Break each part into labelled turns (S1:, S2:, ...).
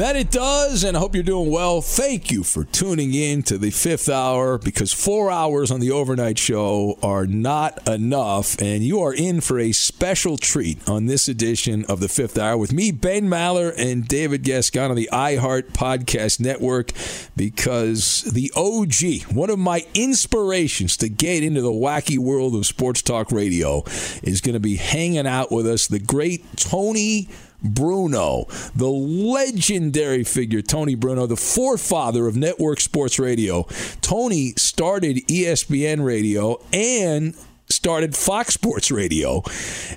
S1: That it does, and I hope you're doing well. Thank you for tuning in to the fifth hour because four hours on the overnight show are not enough, and you are in for a special treat on this edition of the fifth hour with me, Ben Maller, and David Gascon on the iHeart Podcast Network because the OG, one of my inspirations to get into the wacky world of sports talk radio, is going to be hanging out with us, the great Tony. Bruno, the legendary figure Tony Bruno, the forefather of network sports radio. Tony started ESPN radio and started Fox Sports Radio.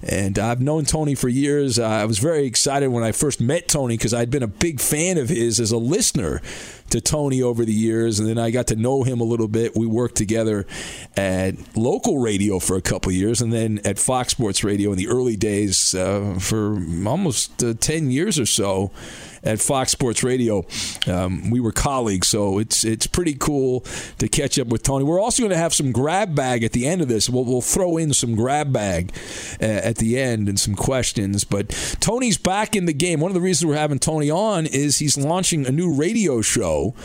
S1: And I've known Tony for years. I was very excited when I first met Tony because I'd been a big fan of his as a listener to Tony over the years, and then I got to know him a little bit. We worked together at local radio for a couple years, and then at Fox Sports Radio in the early days uh, for almost uh, ten years or so at Fox Sports Radio. Um, we were colleagues, so it's it's pretty cool to catch up with Tony. We're also going to have some grab bag at the end of this. We'll, we'll throw in some grab bag uh, at the end and some questions. But Tony's back in the game. One of the reasons we're having Tony on is he's launching a new radio show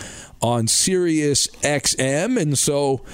S1: on Sirius XM, and so.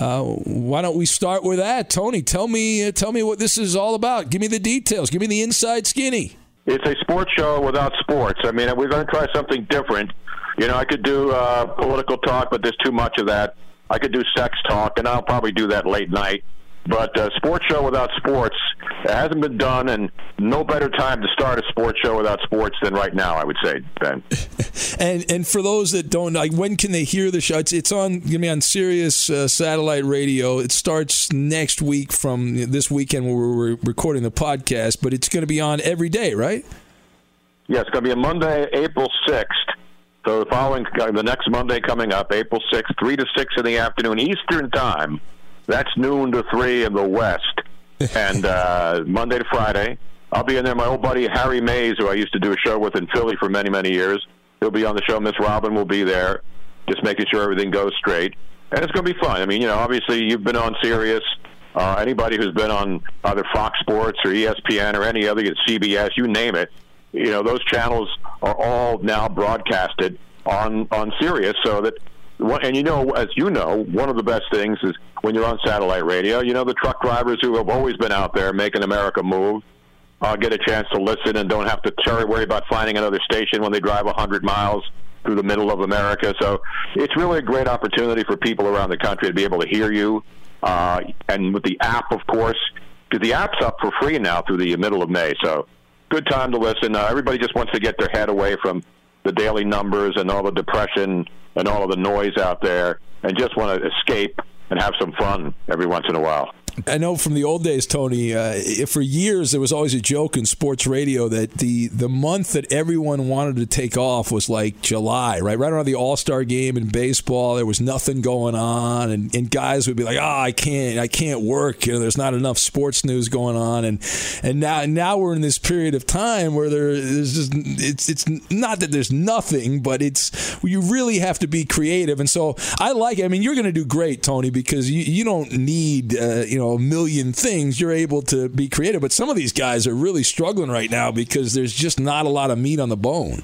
S1: Uh, why don't we start with that, Tony? Tell me, uh, tell me what this is all about. Give me the details. Give me the inside skinny.
S2: It's a sports show without sports. I mean, we're going to try something different. You know, I could do uh, political talk, but there's too much of that. I could do sex talk, and I'll probably do that late night. But uh, sports show without sports it hasn't been done, and no better time to start a sports show without sports than right now. I would say, Ben.
S1: and and for those that don't, like, when can they hear the show? It's, it's on going to be on Sirius uh, satellite radio. It starts next week from this weekend where we're recording the podcast, but it's going to be on every day, right?
S2: Yeah, it's going to be a Monday, April sixth. So the following, the next Monday coming up, April sixth, three to six in the afternoon Eastern time. That's noon to three in the West, and uh, Monday to Friday. I'll be in there. My old buddy Harry Mayes, who I used to do a show with in Philly for many, many years, he'll be on the show. Miss Robin will be there, just making sure everything goes straight, and it's going to be fun. I mean, you know, obviously you've been on Sirius. Uh, anybody who's been on either Fox Sports or ESPN or any other CBS, you name it, you know those channels are all now broadcasted on on Sirius, so that and you know, as you know, one of the best things is when you're on satellite radio. You know, the truck drivers who have always been out there making America move uh, get a chance to listen and don't have to worry about finding another station when they drive 100 miles through the middle of America. So it's really a great opportunity for people around the country to be able to hear you. Uh, and with the app, of course, because the app's up for free now through the middle of May. So good time to listen. Uh, everybody just wants to get their head away from the daily numbers and all the depression and all of the noise out there and just want to escape and have some fun every once in a while.
S1: I know from the old days, Tony. Uh, for years, there was always a joke in sports radio that the the month that everyone wanted to take off was like July, right? Right around the All Star game in baseball, there was nothing going on, and, and guys would be like, "Oh, I can't, I can't work. You know, there's not enough sports news going on." And and now now we're in this period of time where there, there's just it's it's not that there's nothing, but it's you really have to be creative. And so I like. It. I mean, you're going to do great, Tony, because you you don't need uh, you know know a million things, you're able to be creative. But some of these guys are really struggling right now because there's just not a lot of meat on the bone.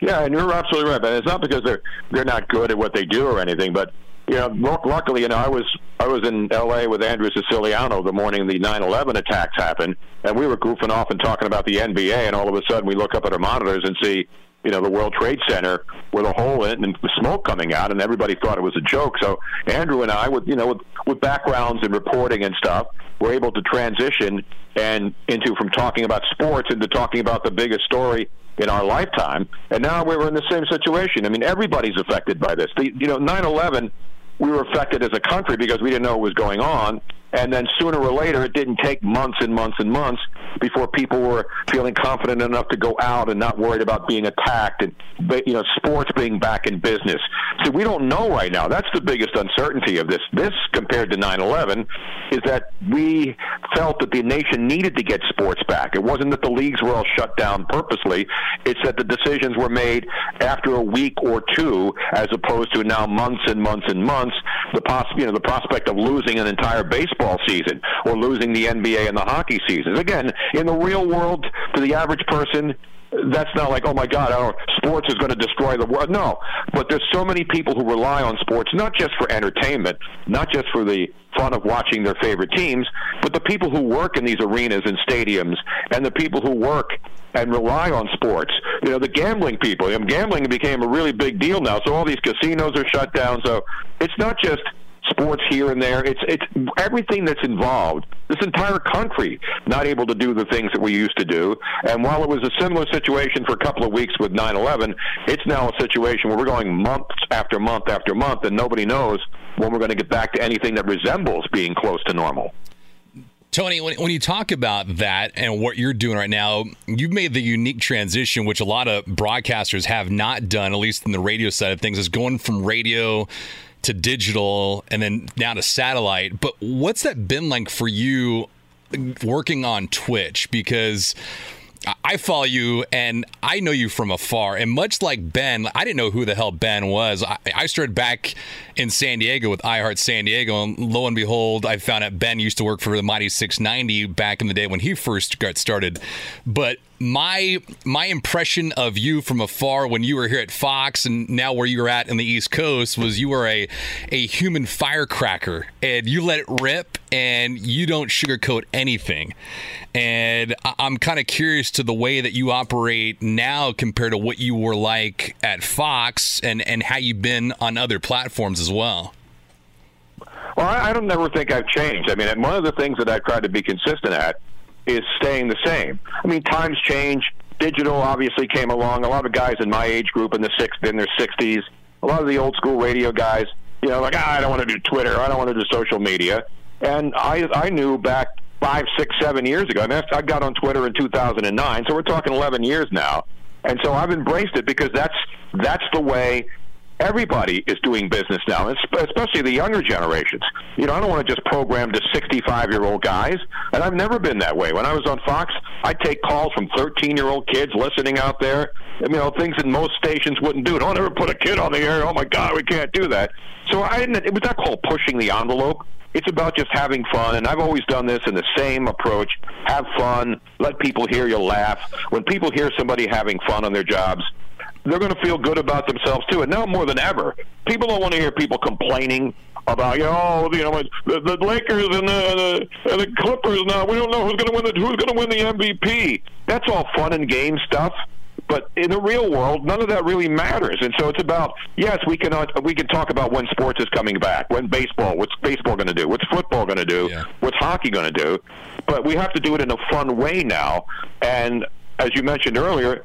S2: Yeah, and you're absolutely right. But it's not because they're they're not good at what they do or anything, but you know, luckily, you know, I was I was in L.A. with Andrew Siciliano the morning the 9/11 attacks happened, and we were goofing off and talking about the NBA, and all of a sudden we look up at our monitors and see you know, the World Trade Center with a hole in it and the smoke coming out, and everybody thought it was a joke. So Andrew and I, with you know, with, with backgrounds in reporting and stuff, were able to transition and into from talking about sports into talking about the biggest story in our lifetime. And now we're in the same situation. I mean, everybody's affected by this. The, you know, 9/11 we were affected as a country because we didn't know what was going on. And then sooner or later, it didn't take months and months and months before people were feeling confident enough to go out and not worried about being attacked and, you know, sports being back in business. So we don't know right now. That's the biggest uncertainty of this. This, compared to 9 11, is that we felt that the nation needed to get sports back. It wasn't that the leagues were all shut down purposely, it's that the decisions were made after a week or two as opposed to now months and months and months. The, poss- you know, the prospect of losing an entire baseball baseball season or losing the NBA and the hockey seasons. Again, in the real world, to the average person, that's not like, oh my God, don't, sports is going to destroy the world. No, but there's so many people who rely on sports, not just for entertainment, not just for the fun of watching their favorite teams, but the people who work in these arenas and stadiums and the people who work and rely on sports. You know, the gambling people. I mean, gambling became a really big deal now. So all these casinos are shut down. So it's not just sports here and there. It's it's everything that's involved. This entire country not able to do the things that we used to do. And while it was a similar situation for a couple of weeks with 9/11, it's now a situation where we're going months after month after month, and nobody knows when we're going to get back to anything that resembles being close to normal.
S3: Tony, when, when you talk about that and what you're doing right now, you've made the unique transition, which a lot of broadcasters have not done, at least in the radio side of things, is going from radio to digital and then now to satellite. But what's that been like for you working on Twitch? Because I follow you and I know you from afar. And much like Ben, I didn't know who the hell Ben was. I, I started back in San Diego with iHeart San Diego, and lo and behold, I found out Ben used to work for the Mighty 690 back in the day when he first got started. But my my impression of you from afar when you were here at Fox and now where you're at in the East Coast was you were a a human firecracker and you let it rip and you don't sugarcoat anything. And I'm kind of curious to the way that you operate now compared to what you were like at Fox and and how you've been on other platforms as well.
S2: Well, I, don't never think I've changed. I mean, one of the things that I've tried to be consistent at is staying the same. I mean, times change. Digital obviously came along. A lot of guys in my age group in the six in their 60s, a lot of the old school radio guys, you know, like ah, I don't want to do Twitter, I don't want to do social media, and I I knew back five, six, seven years ago. I mean, I got on Twitter in 2009, so we're talking 11 years now, and so I've embraced it because that's that's the way everybody is doing business now, especially the younger generations. You know, I don't want to just program to 65 year old guys, and I've never been that way. When I was on Fox, I'd take calls from 13 year old kids listening out there. You know, things that most stations wouldn't do. Don't ever put a kid on the air. Oh my God, we can't do that. So I didn't. It was not called pushing the envelope. It's about just having fun, and I've always done this in the same approach. Have fun, let people hear you laugh. When people hear somebody having fun on their jobs, they're going to feel good about themselves too. And now more than ever, people don't want to hear people complaining about you know, you know the, the Lakers and the, the, the Clippers. Now we don't know who's going to win the who's going to win the MVP. That's all fun and game stuff. But in the real world, none of that really matters. And so it's about yes, we can uh, we can talk about when sports is coming back, when baseball, what's baseball going to do, what's football going to do, yeah. what's hockey going to do. But we have to do it in a fun way now. And as you mentioned earlier,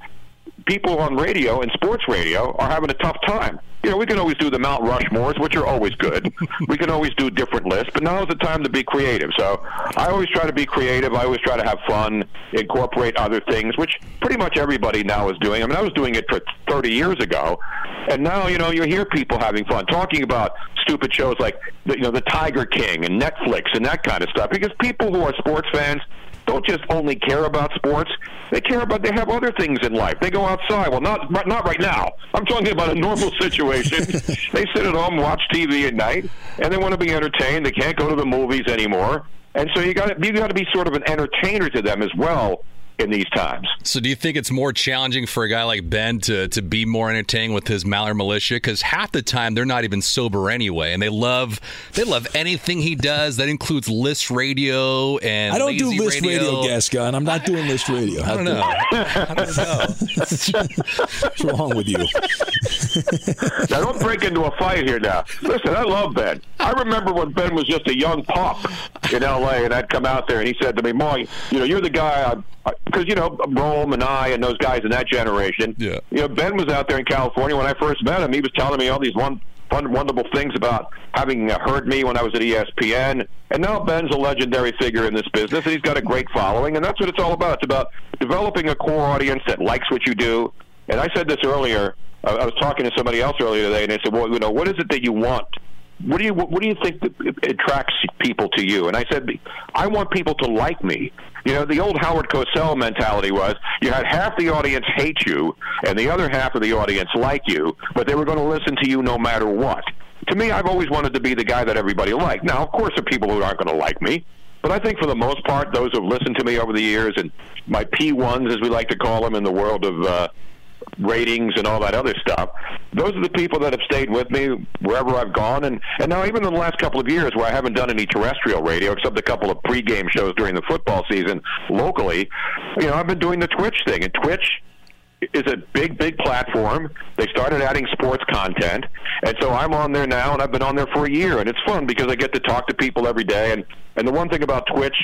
S2: people on radio and sports radio are having a tough time. You know, we can always do the Mount Rushmores, which are always good. we can always do different lists, but now is the time to be creative. So I always try to be creative. I always try to have fun, incorporate other things, which pretty much everybody now is doing. I mean, I was doing it for 30 years ago, and now you know you hear people having fun, talking about stupid shows like you know the Tiger King and Netflix and that kind of stuff, because people who are sports fans don't just only care about sports. They care about they have other things in life. They go outside. Well, not not right now. I'm talking about a normal situation. they sit at home, watch TV at night, and they want to be entertained. They can't go to the movies anymore, and so you got to you got to be sort of an entertainer to them as well in these times.
S3: So, do you think it's more challenging for a guy like Ben to to be more entertaining with his Maller Militia? Because half the time they're not even sober anyway, and they love they love anything he does. That includes list radio and
S1: I don't do list
S3: radio,
S1: radio Gascon. I'm not doing list radio.
S3: I don't know. I don't know.
S1: What's wrong with you?
S2: now, don't break into a fight here. Now, listen. I love Ben. I remember when Ben was just a young pup in L.A. and I'd come out there and he said to me, "Moy, you know, you're the guy I." because you know Rome and I and those guys in that generation.
S3: Yeah.
S2: You know, Ben was out there in California when I first met him. He was telling me all these one, fun, wonderful things about having uh, heard me when I was at ESPN. And now Ben's a legendary figure in this business, and he's got a great following. And that's what it's all about. It's about developing a core audience that likes what you do. And I said this earlier. I was talking to somebody else earlier today, and they said, "Well, you know, what is it that you want what do you what do you think that attracts people to you? And I said, I want people to like me. You know, the old Howard Cosell mentality was you had half the audience hate you and the other half of the audience like you, but they were going to listen to you no matter what. To me, I've always wanted to be the guy that everybody liked. Now, of course, there are people who aren't going to like me, but I think for the most part, those who've listened to me over the years and my P1s, as we like to call them in the world of uh, ratings and all that other stuff. Those are the people that have stayed with me wherever I've gone, and and now even in the last couple of years where I haven't done any terrestrial radio except a couple of pregame shows during the football season locally, you know I've been doing the Twitch thing, and Twitch is a big, big platform. They started adding sports content, and so I'm on there now, and I've been on there for a year, and it's fun because I get to talk to people every day. And and the one thing about Twitch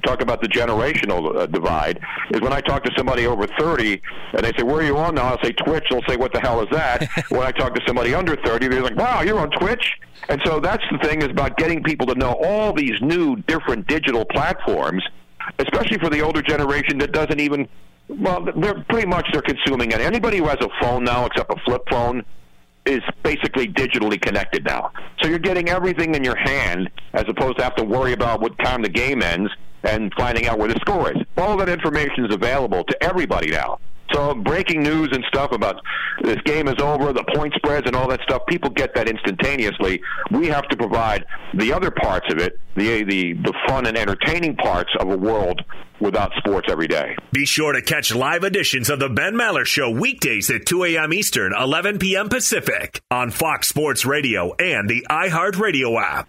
S2: talk about the generational uh, divide is when I talk to somebody over 30 and they say, Where are you on now? I'll say Twitch. They'll say, What the hell is that? when I talk to somebody under 30, they're like, Wow, you're on Twitch? And so that's the thing is about getting people to know all these new different digital platforms, especially for the older generation that doesn't even well, they're pretty much they're consuming it. Anybody who has a phone now, except a flip phone, is basically digitally connected now. So you're getting everything in your hand as opposed to have to worry about what time the game ends and finding out where the score is. All that information is available to everybody now. So breaking news and stuff about this game is over, the point spreads and all that stuff, people get that instantaneously. We have to provide the other parts of it, the the the fun and entertaining parts of a world without sports every day.
S4: Be sure to catch live editions of the Ben Maller Show weekdays at 2 a.m. Eastern, 11 p.m. Pacific on Fox Sports Radio and the iHeartRadio app.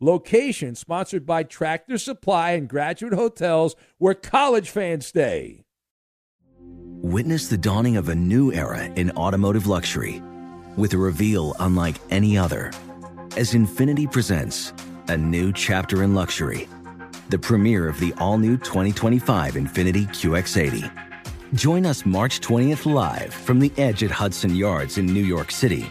S1: location sponsored by Tractor Supply and Graduate Hotels where college fans stay.
S5: Witness the dawning of a new era in automotive luxury with a reveal unlike any other as Infiniti presents a new chapter in luxury. The premiere of the all new 2025 Infiniti QX80. Join us March 20th live from the edge at Hudson Yards in New York City,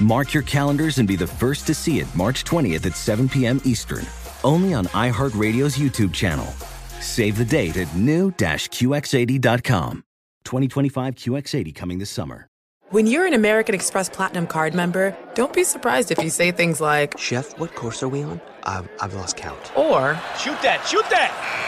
S5: Mark your calendars and be the first to see it March 20th at 7 p.m. Eastern, only on iHeartRadio's YouTube channel. Save the date at new-QX80.com. 2025 QX80 coming this summer.
S6: When you're an American Express Platinum card member, don't be surprised if you say things like,
S7: Chef, what course are we on? I've, I've lost count.
S6: or,
S8: Shoot that, shoot that!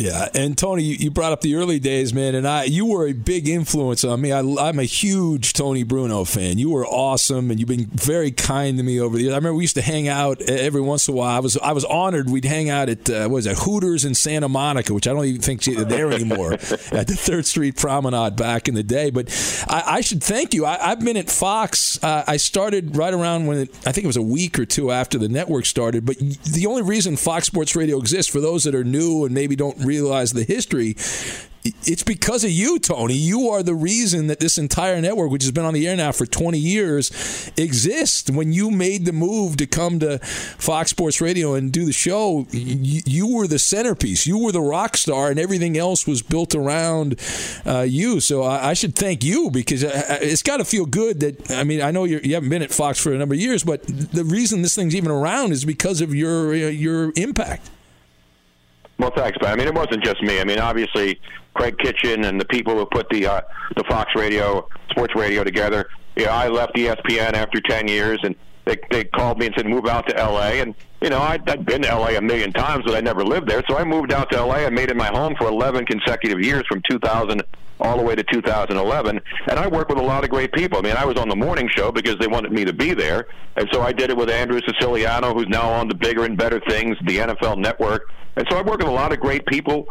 S1: Yeah, and Tony, you, brought up the early days, man, and I you were a big influence on me. I, I'm a huge Tony Bruno fan. You were awesome, and you've been very kind to me over the years. I remember we used to hang out every once in a while. I was I was honored. We'd hang out at uh, what was it Hooters in Santa Monica, which I don't even think is there anymore, at the Third Street Promenade back in the day. But I, I should thank you. I, I've been at Fox. Uh, I started right around when it, I think it was a week or two after the network started. But the only reason Fox Sports Radio exists for those that are new and maybe don't realize the history. It's because of you, Tony. You are the reason that this entire network, which has been on the air now for 20 years, exists. When you made the move to come to Fox Sports Radio and do the show, you, were the centerpiece. You were the rock star, and everything else was built around uh, you. So I, I should thank you because uh, it's got to feel good that, I mean, I know you're, you haven't been at Fox for a number of years, but the reason this thing's even around is because of your, uh, your impact.
S2: Well, thanks, but I mean, it wasn't just me. I mean, obviously, Kraig Kitchin and the people who put the uh, the Fox Radio, sports radio together. You know, I left ESPN after ten years, and they they called me and said move out to L.A. And you know, I'd, I'd been to L.A. a million times, but I never lived there. So I moved out to L.A. and made it my home for 11 consecutive years, from 2000 all the way to 2011. And I worked with a lot of great people. I mean, I was on the morning show because they wanted me to be there, and so I did it with Andrew Siciliano, who's now on the bigger and better things, the NFL Network. And so I work with a lot of great people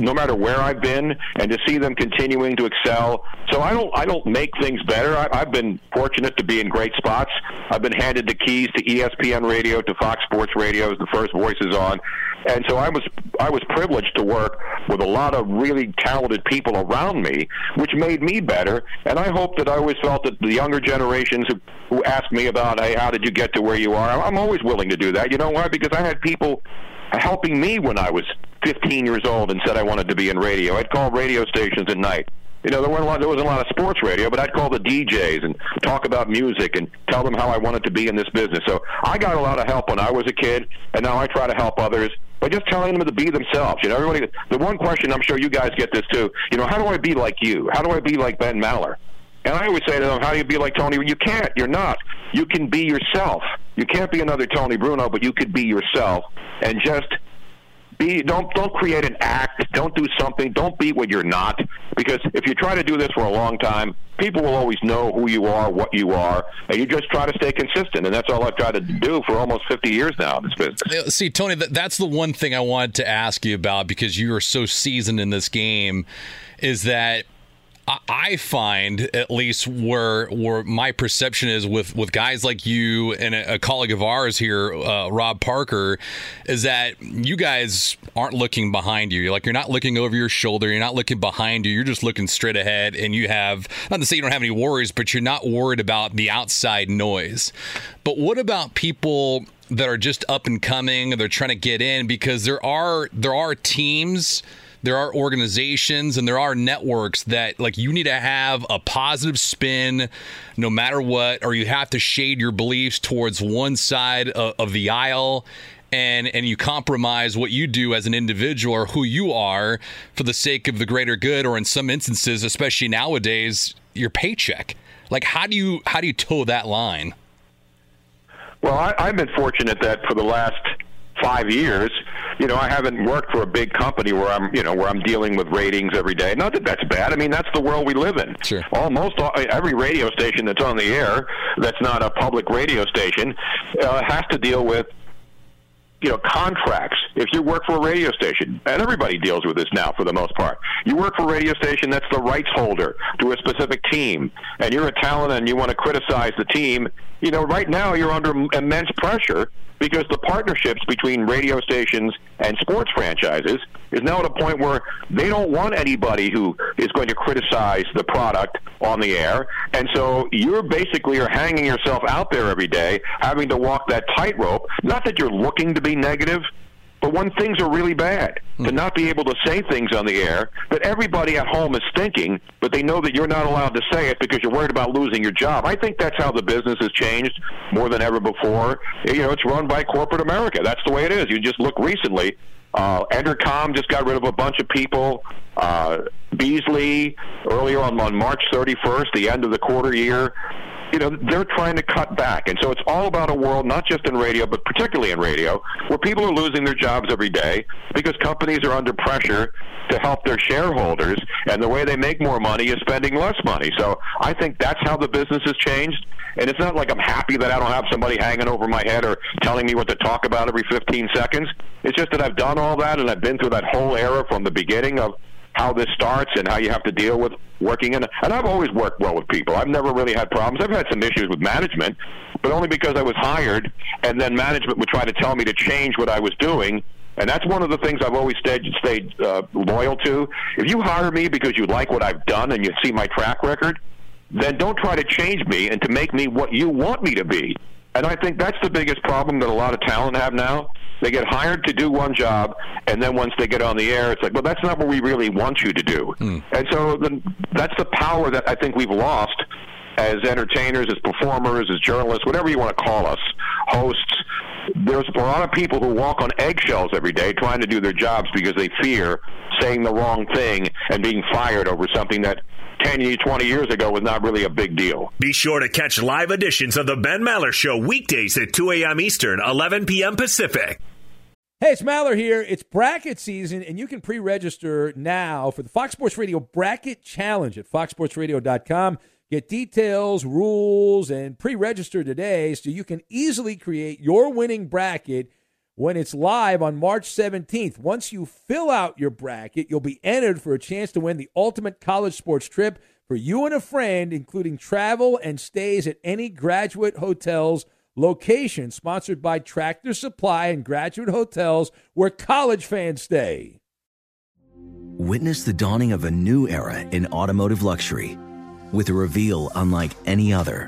S2: no matter where I've been, and to see them continuing to excel. So I don't I don't make things better. I, I've been fortunate to be in great spots. I've been handed the keys to ESPN Radio, to Fox Sports Radio as the first voices on, and so I was I was privileged to work with a lot of really talented people around me, which made me better. And I hope that I always felt that the younger generations who, who ask me about, hey, how did you get to where you are? I'm always willing to do that. You know why? Because I had people helping me when I was 15 years old and said I wanted to be in radio. I'd call radio stations at night. You know, there weren't a lot, there wasn't a lot of sports radio, but I'd call the DJs and talk about music and tell them how I wanted to be in this business. So I got a lot of help when I was a kid, and now I try to help others by just telling them to be themselves. You know, everybody. The one question I'm sure you guys get this too. You know, how do I be like you? How do I be like Ben Maller? And I always say to them, how do you be like Tony? You can't. You're not. You can be yourself. You can't be another Tony Bruno, but you could be yourself and just be don't don't create an act. Don't do something. Don't be what you're not. Because if you try to do this for a long time people will always know who you are what you are and you just try to stay consistent. And that's all i've tried to do for almost 50 years now in this business.
S3: Uh, see, Tony, that's the one thing I wanted to ask you about because you are so seasoned in this game. Is that I- find at least where where my perception is with with guys like you and a, a colleague of ours here, uh, Rob Parker, is that you guys aren't looking behind you. Like you're not looking over your shoulder. You're not looking behind you. You're just looking straight ahead, and you have not to say you don't have any worries, but you're not worried about the outside noise. But what about people? that are just up and coming they're trying to get in because there are there are teams there are organizations and there are networks that like you need to have a positive spin no matter what or you have to shade your beliefs towards one side of, of the aisle and and you compromise what you do as an individual or who you are for the sake of the greater good or in some instances especially nowadays your paycheck. Like how do you how do you toe that line?
S2: Well, I, I've been fortunate that for the last five years, you know, I haven't worked for a big company where I'm, you know, where I'm dealing with ratings every day. Not that that's bad. I mean, that's the world we live in.
S3: Sure.
S2: Almost all, every radio station that's on the air that's not a public radio station uh, has to deal with you know, contracts. If you work for a radio station, and everybody deals with this now for the most part, you work for a radio station that's the rights holder to a specific team, and you're a talent and you want to criticize the team, you know, right now you're under immense pressure because the partnerships between radio stations and sports franchises is now at a point where they don't want anybody who is going to criticize the product on the air. And so you're basically are hanging yourself out there every day, having to walk that tightrope. Not that you're looking to be negative, but when things are really bad, to not be able to say things on the air that everybody at home is thinking, but they know that you're not allowed to say it because you're worried about losing your job. I think that's how the business has changed more than ever before. You know, it's run by corporate America. That's the way it is. You just look recently. Uh, Entercom just got rid of a bunch of people. Uh, Beasley earlier on, on March 31st, the end of the quarter year, you know, they're trying to cut back. And so it's all about a world, not just in radio, but particularly in radio, where people are losing their jobs every day because companies are under pressure to help their shareholders. And the way they make more money is spending less money. So I think that's how the business has changed. And it's not like I'm happy that I don't have somebody hanging over my head or telling me what to talk about every 15 seconds. It's just that I've done all that and I've been through that whole era from the beginning of how this starts and how you have to deal with working in. And I've always worked well with people. I've never really had problems. I've had some issues with management, but only because I was hired, and then management would try to tell me to change what I was doing. And that's one of the things I've always stayed stayed uh, loyal to. If you hire me because you like what I've done and you see my track record, then don't try to change me and to make me what you want me to be. And I think that's the biggest problem that a lot of talent have now. They get hired to do one job, and then once they get on the air, it's like, well, that's not what we really want you to do. Hmm. And so the, that's the power that I think we've lost as entertainers, as performers, as journalists, whatever you want to call us, hosts. There's a lot of people who walk on eggshells every day trying to do their jobs because they fear saying the wrong thing and being fired over something that 10, years, 20 years ago was not really a big deal.
S4: Be sure to catch live editions of The Ben Maller Show weekdays at 2 a.m. Eastern, 11 p.m. Pacific.
S1: Hey, it's Maller here. It's bracket season, and you can pre register now for the Fox Sports Radio Bracket Challenge at foxsportsradio.com. Get details, rules, and pre register today so you can easily create your winning bracket when it's live on March 17th. Once you fill out your bracket, you'll be entered for a chance to win the ultimate college sports trip for you and a friend, including travel and stays at any graduate hotels location sponsored by Tractor Supply and Graduate Hotels where college fans stay.
S5: Witness the dawning of a new era in automotive luxury with a reveal unlike any other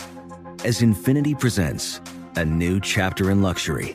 S5: as Infiniti presents a new chapter in luxury,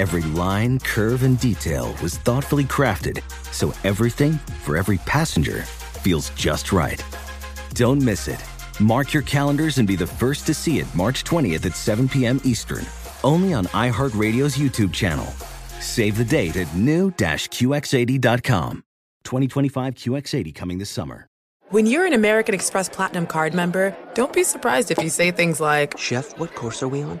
S5: Every line, curve, and detail was thoughtfully crafted so everything for every passenger feels just right. Don't miss it. Mark your calendars and be the first to see it March 20th at 7 p.m. Eastern, only on iHeartRadio's YouTube channel. Save the date at new-QX80.com. 2025 QX80 coming this summer.
S6: When you're an American Express Platinum card member, don't be surprised if you say things like,
S7: Chef, what course are we on?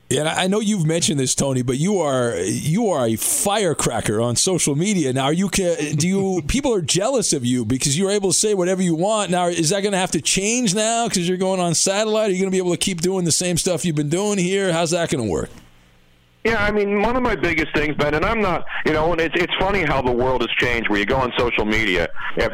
S1: Yeah, and I know you've mentioned this, Tony, but you are you are a firecracker on social media. Now, are you do you people are jealous of you because you're able to say whatever you want. Now, is that going to have to change now because you're going on satellite? Are you going to be able to keep doing the same stuff you've been doing here? How's that going to work?
S2: Yeah, I mean, one of my biggest things, Ben, and I'm not, you know, and it's it's funny how the world has changed. Where you go on social media,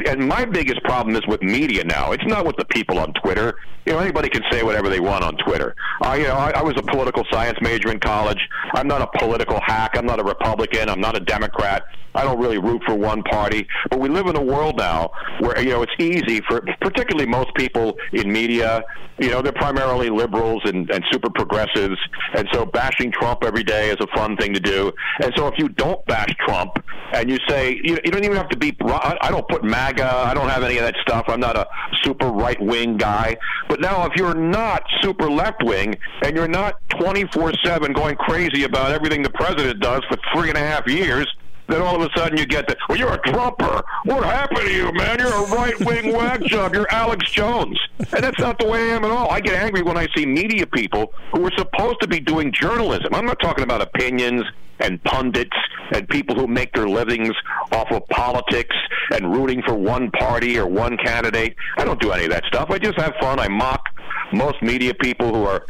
S2: and my biggest problem is with media now. It's not with the people on Twitter. You know, anybody can say whatever they want on Twitter. I, you know, I, I was a political science major in college. I'm not a political hack. I'm not a Republican. I'm not a Democrat. I don't really root for one party. But we live in a world now where you know it's easy for, particularly most people in media. You know, they're primarily liberals and, and super progressives, and so bashing Trump every day is a fun thing to do. And so if you don't bash Trump and you say you, you don't even have to be, I don't put MAGA, I don't have any of that stuff. I'm not a super right wing guy. But now if you're not super left wing and you're not 24 seven going crazy about everything the president does for three and a half years then all of a sudden you get the, well, you're a Trumper. What happened to you, man? You're a right wing whack job. You're Alex Jones. And that's not the way I am at all. I get angry when I see media people who are supposed to be doing journalism. I'm not talking about opinions and pundits and people who make their livings off of politics and rooting for one party or one candidate. I don't do any of that stuff. I just have fun. I mock most media people who are,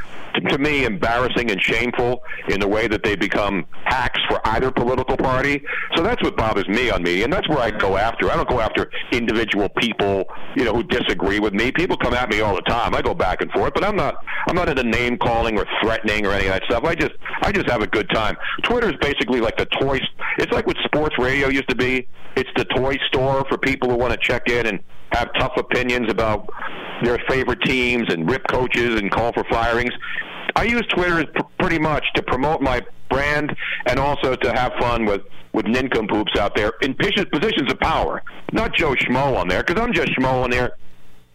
S2: to me, embarrassing and shameful in the way that they become hacks for either political party. So that's what bothers me on media, and that's where I go after. I don't go after individual people, you know, who disagree with me. People come at me all the time. I go back and forth, but I'm not. I'm not into name calling or threatening or any of that stuff. I just, I just have a good time. Twitter is basically like the toy. It's like what sports radio used to be. It's the toy store for people who want to check in and have tough opinions about their favorite teams and rip coaches and call for firings. I use Twitter pretty much to promote my brand and also to have fun with with nincompoops out there in positions of power. Not Joe Schmo on there because I'm just Schmo on there,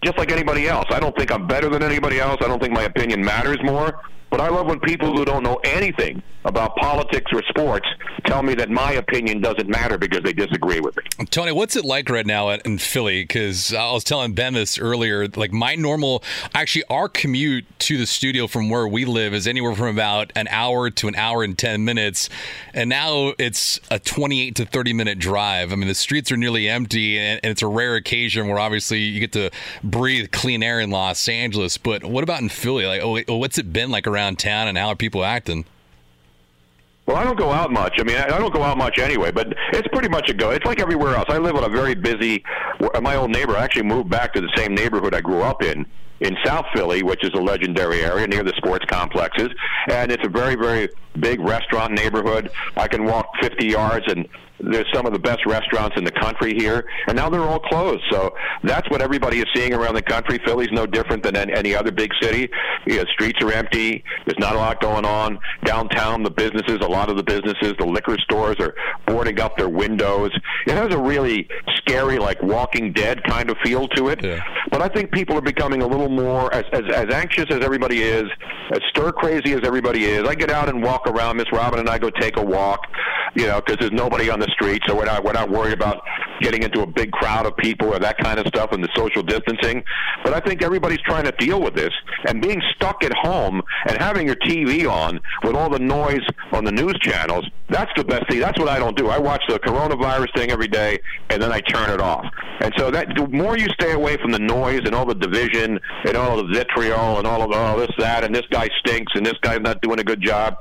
S2: just like anybody else. I don't think I'm better than anybody else. I don't think my opinion matters more. But I love when people who don't know anything about politics or sports tell me that my opinion doesn't matter because they disagree with me.
S3: Tony, what's it like right now in Philly? Because I was telling Ben this earlier. Like my normal, actually, our commute to the studio from where we live is anywhere from about an hour to an hour and 10 minutes. And now it's a 28 to 30 minute drive. I mean, the streets are nearly empty, and, it's a rare occasion where obviously you get to breathe clean air in Los Angeles. But what about in Philly? Like, oh, what's it been like around? Around town and how are people acting?
S2: Well, I don't go out much. I mean, I don't go out much anyway, but it's pretty much a go. It's like everywhere else. I live in a very busy. My old neighbor actually moved back to the same neighborhood I grew up in, in South Philly, which is a legendary area near the sports complexes, and it's a very, very big restaurant neighborhood. I can walk 50 yards and there's some of the best restaurants in the country here, and now they're all closed. So that's what everybody is seeing around the country. Philly's no different than any other big city. You know, streets are empty. There's not a lot going on downtown. The businesses, a lot of the businesses, the liquor stores are boarding up their windows. It has a really scary, like Walking Dead kind of feel to it. Yeah. But I think people are becoming a little more as, as as anxious as everybody is, as stir crazy as everybody is. I get out and walk around. Miss Robin and I go take a walk you know, because there's nobody on the street, so we're not we're not worried about getting into a big crowd of people or that kind of stuff and the social distancing. But I think everybody's trying to deal with this and being stuck at home and having your TV on with all the noise on the news channels. That's the best thing. That's what I don't do. I watch the coronavirus thing every day and then I turn it off. And so that the more you stay away from the noise and all the division and all the vitriol and all of oh this that and this guy stinks and this guy's not doing a good job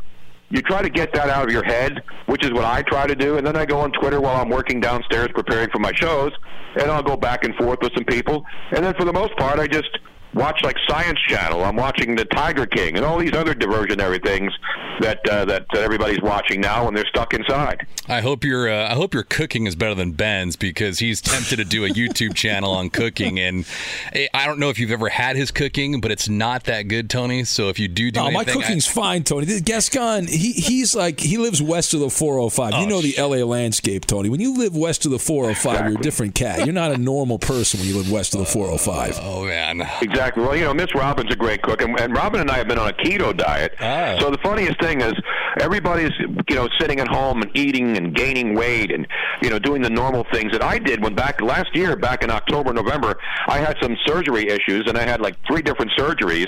S2: you try to get that out of your head, which is what I try to do. And then I go on Twitter while I'm working downstairs preparing for my shows, and I'll go back and forth with some people. And then for the most part, I just watch like Science Channel. I'm watching the Tiger King and all these other diversionary things that uh, that everybody's watching now when they're stuck inside.
S3: I hope your uh, I hope your cooking is better than Ben's because he's tempted to do a YouTube channel on cooking, and eh, I don't know if you've ever had his cooking, but it's not that good, Tony. So if you do do
S1: no,
S3: anything,
S1: my cooking's I, fine, Tony. Gascon, he he's like he lives west of the 405. Oh, you know the shit. LA landscape, Tony. When you live west of the 405, exactly. you're a different cat. You're not a normal person when you live west of the 405.
S3: oh man,
S2: exactly. Exactly. Well, you know, Miss Robin's a great cook, and, and Robin and I have been on a keto diet. Ah. So the funniest thing is, everybody's you know sitting at home and eating and gaining weight and you know doing the normal things that I did when back last year, back in October, November, I had some surgery issues, and I had like three different surgeries,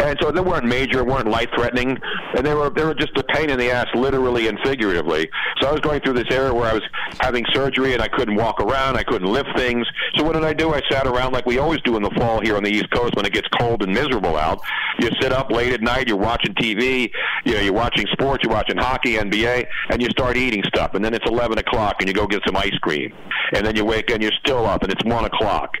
S2: and so they weren't major, weren't life threatening, and they were they were just a pain in the ass, literally and figuratively. So I was going through this era where I was having surgery and I couldn't walk around, I couldn't lift things. So what did I do? I sat around like we always do in the fall here on the East Coast when it gets cold and miserable out. You sit up late at night, you're watching TV, you know, you're watching sports, you're watching hockey, NBA, and you start eating stuff. And then it's 11 o'clock, and you go get some ice cream, and then you wake and you're still up, and it's one o'clock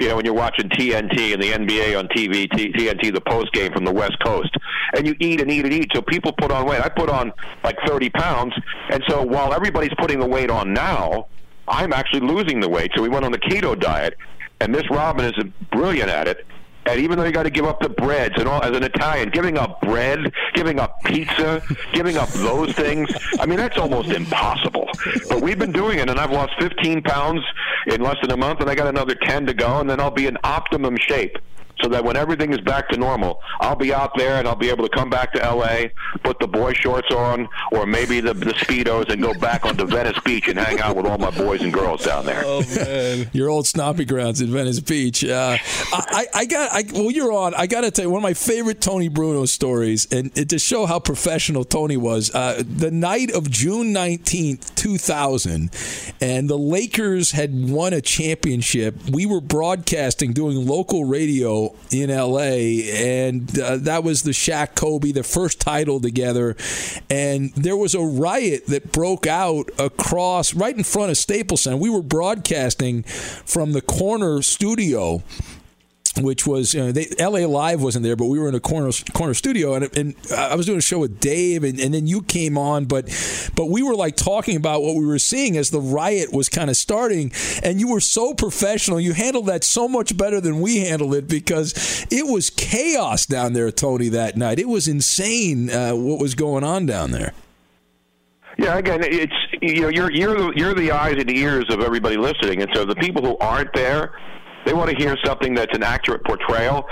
S2: you know, when you're watching TNT and the NBA on TV, TNT, the post game from the West Coast, and you eat and eat and eat. So people put on weight. I put on like 30 pounds, and so while everybody's putting the weight on now, I'm actually losing the weight. So we went on the keto diet, and Miss Robin is brilliant at it. And even though you got to give up the breads and all, as an Italian, giving up bread, giving up pizza, giving up those things, I mean, that's almost impossible. But we've been doing it, and I've lost 15 pounds in less than a month, and I got another 10 to go, and then I'll be in optimum shape so that when everything is back to normal, I'll be out there and I'll be able to come back to LA, put the boy shorts on, or maybe the, the speedos, and go back onto Venice Beach and hang out with all my boys and girls down there.
S1: Oh man, your old stomping grounds in Venice Beach. Uh, I, I got, I, well, you're on. I got to tell you one of my favorite Tony Bruno stories, and to show how professional Tony was. Uh, the night of June nineteenth, two thousand, and the Lakers had won a championship. We were broadcasting, doing local radio in LA, and uh, that was the Shaq Kobe, the first title together. And there was a riot that broke out across right in front of Staples Center. We were broadcasting from the corner studio which was you know, they, LA Live wasn't there, but we were in a corner corner studio, and, and I was doing a show with Dave, and, and then you came on, but but we were like talking about what we were seeing as the riot was kind of starting, and you were so professional, you handled that so much better than we handled it because it was chaos down there, Tony, that night. It was insane uh, what was going on down there.
S2: Yeah, again, it's you know you're you're you're the eyes and ears of everybody listening, and so the people who aren't there they want to hear something that's an accurate portrayal.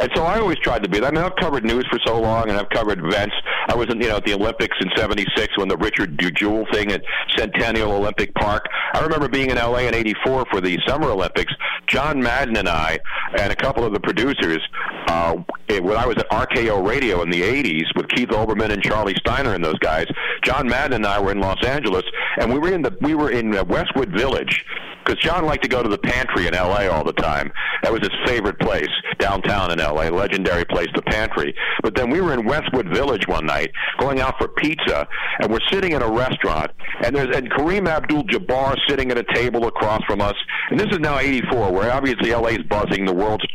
S2: And so I always tried to be that. I mean, I've covered news for so long, and I've covered events. I was, in, you know, at the Olympics in '76 when the Richard Jewell thing at Centennial Olympic Park. I remember being in LA in '84 for the Summer Olympics. John Madden and I, and a couple of the producers, uh, when I was at RKO Radio in the '80s with Keith Olbermann and Charlie Steiner and those guys. John Madden and I were in Los Angeles, and we were in the we were in Westwood Village because John liked to go to the pantry in L.A. all the time. That was his favorite place downtown in L.A. Legendary place, the pantry. But then we were in Westwood Village one night, going out for pizza, and we're sitting in a restaurant, and there's and Kareem Abdul-Jabbar sitting at a table across from us, and this is now '84, where obviously L.A.'s buzzing, the world's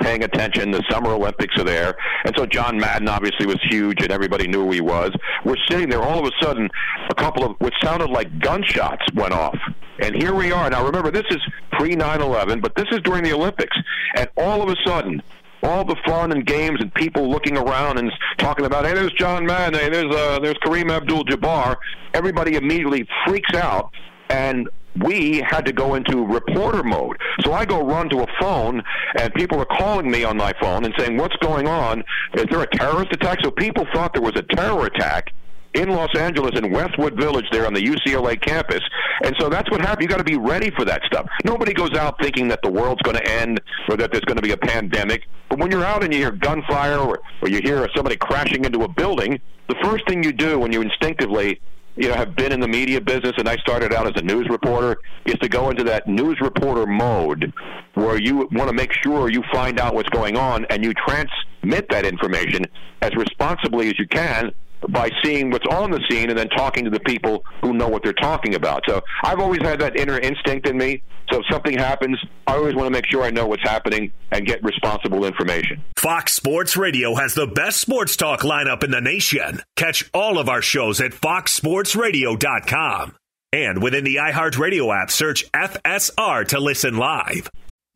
S2: paying attention, the Summer Olympics are there, and so John Madden obviously was huge, and everybody knew who he was. We're sitting there, all of a sudden, a couple of what sounded like gunshots went off, and here we are. Now remember, this is pre 9/11, but this is during the Olympics, and all of a sudden, all the fun and games and people looking around and talking about, hey, there's John Madden, hey, there's uh, there's Kareem Abdul-Jabbar. Everybody immediately freaks out, and we had to go into reporter mode. So I go run to a phone, and people are calling me on my phone and saying, "What's going on? Is there a terrorist attack?" So people thought there was a terror attack in Los Angeles in Westwood Village there on the UCLA campus. And so that's what happened. You got to be ready for that stuff. Nobody goes out thinking that the world's going to end or that there's going to be a pandemic. But when you're out and you hear gunfire or, or you hear somebody crashing into a building, the first thing you do when you instinctively you know, have been in the media business, and I started out as a news reporter, is to go into that news reporter mode where you want to make sure you find out what's going on and you transmit that information as responsibly as you can by seeing what's on the scene and then talking to the people who know what they're talking about. So I've always had that inner instinct in me. So if something happens, I always want to make sure I know what's happening and get responsible information.
S4: Fox Sports Radio has the best sports talk lineup in the nation. Catch all of our shows at foxsportsradio.com. And within the iHeartRadio app, search FSR to listen live.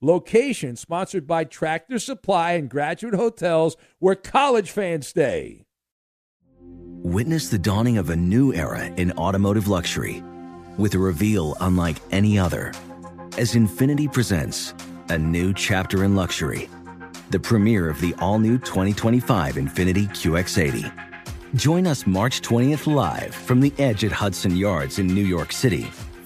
S1: location sponsored by Tractor Supply and Graduate Hotels where college fans stay.
S5: Witness the dawning of a new era in automotive luxury with a reveal unlike any other as Infiniti presents a new chapter in luxury, the premiere of the all new 2025 Infiniti QX80. Join us March 20th live from the edge at Hudson Yards in New York City,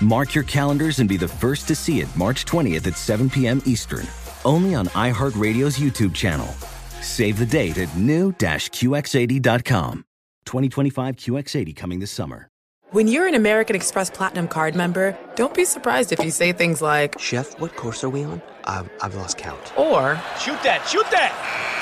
S5: Mark your calendars and be the first to see it March 20th at 7 p.m. Eastern, only on iHeartRadio's YouTube channel. Save the date at new-QX80.com. 2025 QX80 coming this summer.
S6: When you're an American Express Platinum card member, don't be surprised if you say things like,
S7: Chef, what course are we on? I've, I've lost count.
S6: or,
S8: Shoot that, shoot that!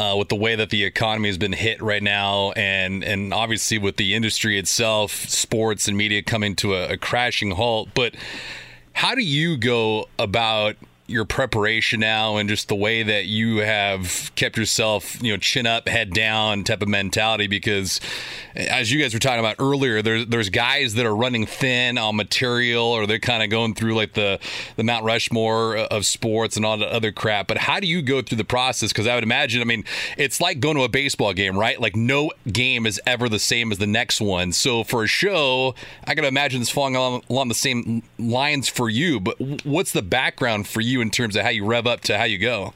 S3: uh, with the way that the economy has been hit right now, and and obviously with the industry itself, sports and media coming to a, a crashing halt. But how do you go about your preparation now and just the way that you have kept yourself, you know, chin up, head down type of mentality? Because as you guys were talking about earlier, there's there's guys that are running thin on material, or they're kind of going through like the the Mount Rushmore of sports and all the other crap. But how do you go through the process? Because I would imagine, I mean, it's like going to a baseball game, right? Like no game is ever the same as the next one. So for a show, I can imagine it's falling along, along the same lines for you. But what's the background for you in terms of how you rev up to how you go?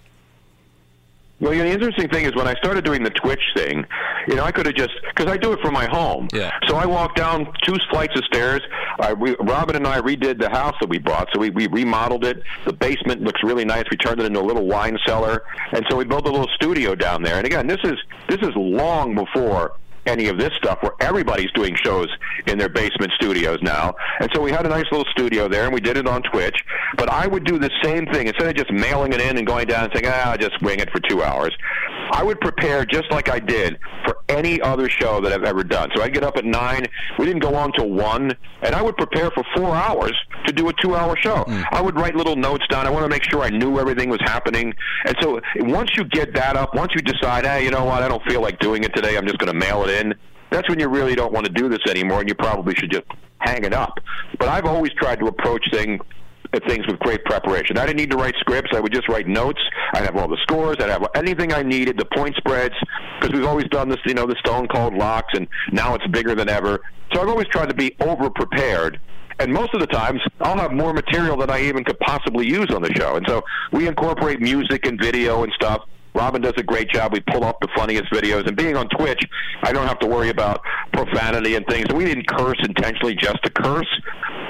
S2: Well, you know, the interesting thing is when I started doing the Twitch thing, you know, I could have just because I do it from my home.
S3: Yeah.
S2: So I walked down two flights of stairs. I, we, Robin and I redid the house that we bought, so we, we remodeled it. The basement looks really nice. We turned it into a little wine cellar, and so we built a little studio down there. And again, this is this is long before any of this stuff where everybody's doing shows in their basement studios now. And so we had a nice little studio there and we did it on Twitch. But I would do the same thing instead of just mailing it in and going down and saying, ah, I'll just wing it for two hours. I would prepare just like I did for any other show that I've ever done. So I'd get up at nine. We didn't go on till one, and I would prepare for four hours to do a two-hour show. I would write little notes down. I want to make sure I knew everything was happening. And so once you get that up, once you decide, hey, you know what, I don't feel like doing it today. I'm just going to mail it in. That's when you really don't want to do this anymore, and you probably should just hang it up. But I've always tried to approach things uh, things with great preparation. I didn't need to write scripts. I would just write notes. I'd have all the scores. I'd have anything I needed, the point spreads, because we've always done this, you know, the Stone Cold Locks, and now it's bigger than ever. So I've always tried to be over prepared. And most of the times, I'll have more material than I even could possibly use on the show. And so we incorporate music and video and stuff. Robin does a great job. We pull up the funniest videos. And being on Twitch, I don't have to worry about profanity and things. We didn't curse intentionally just to curse.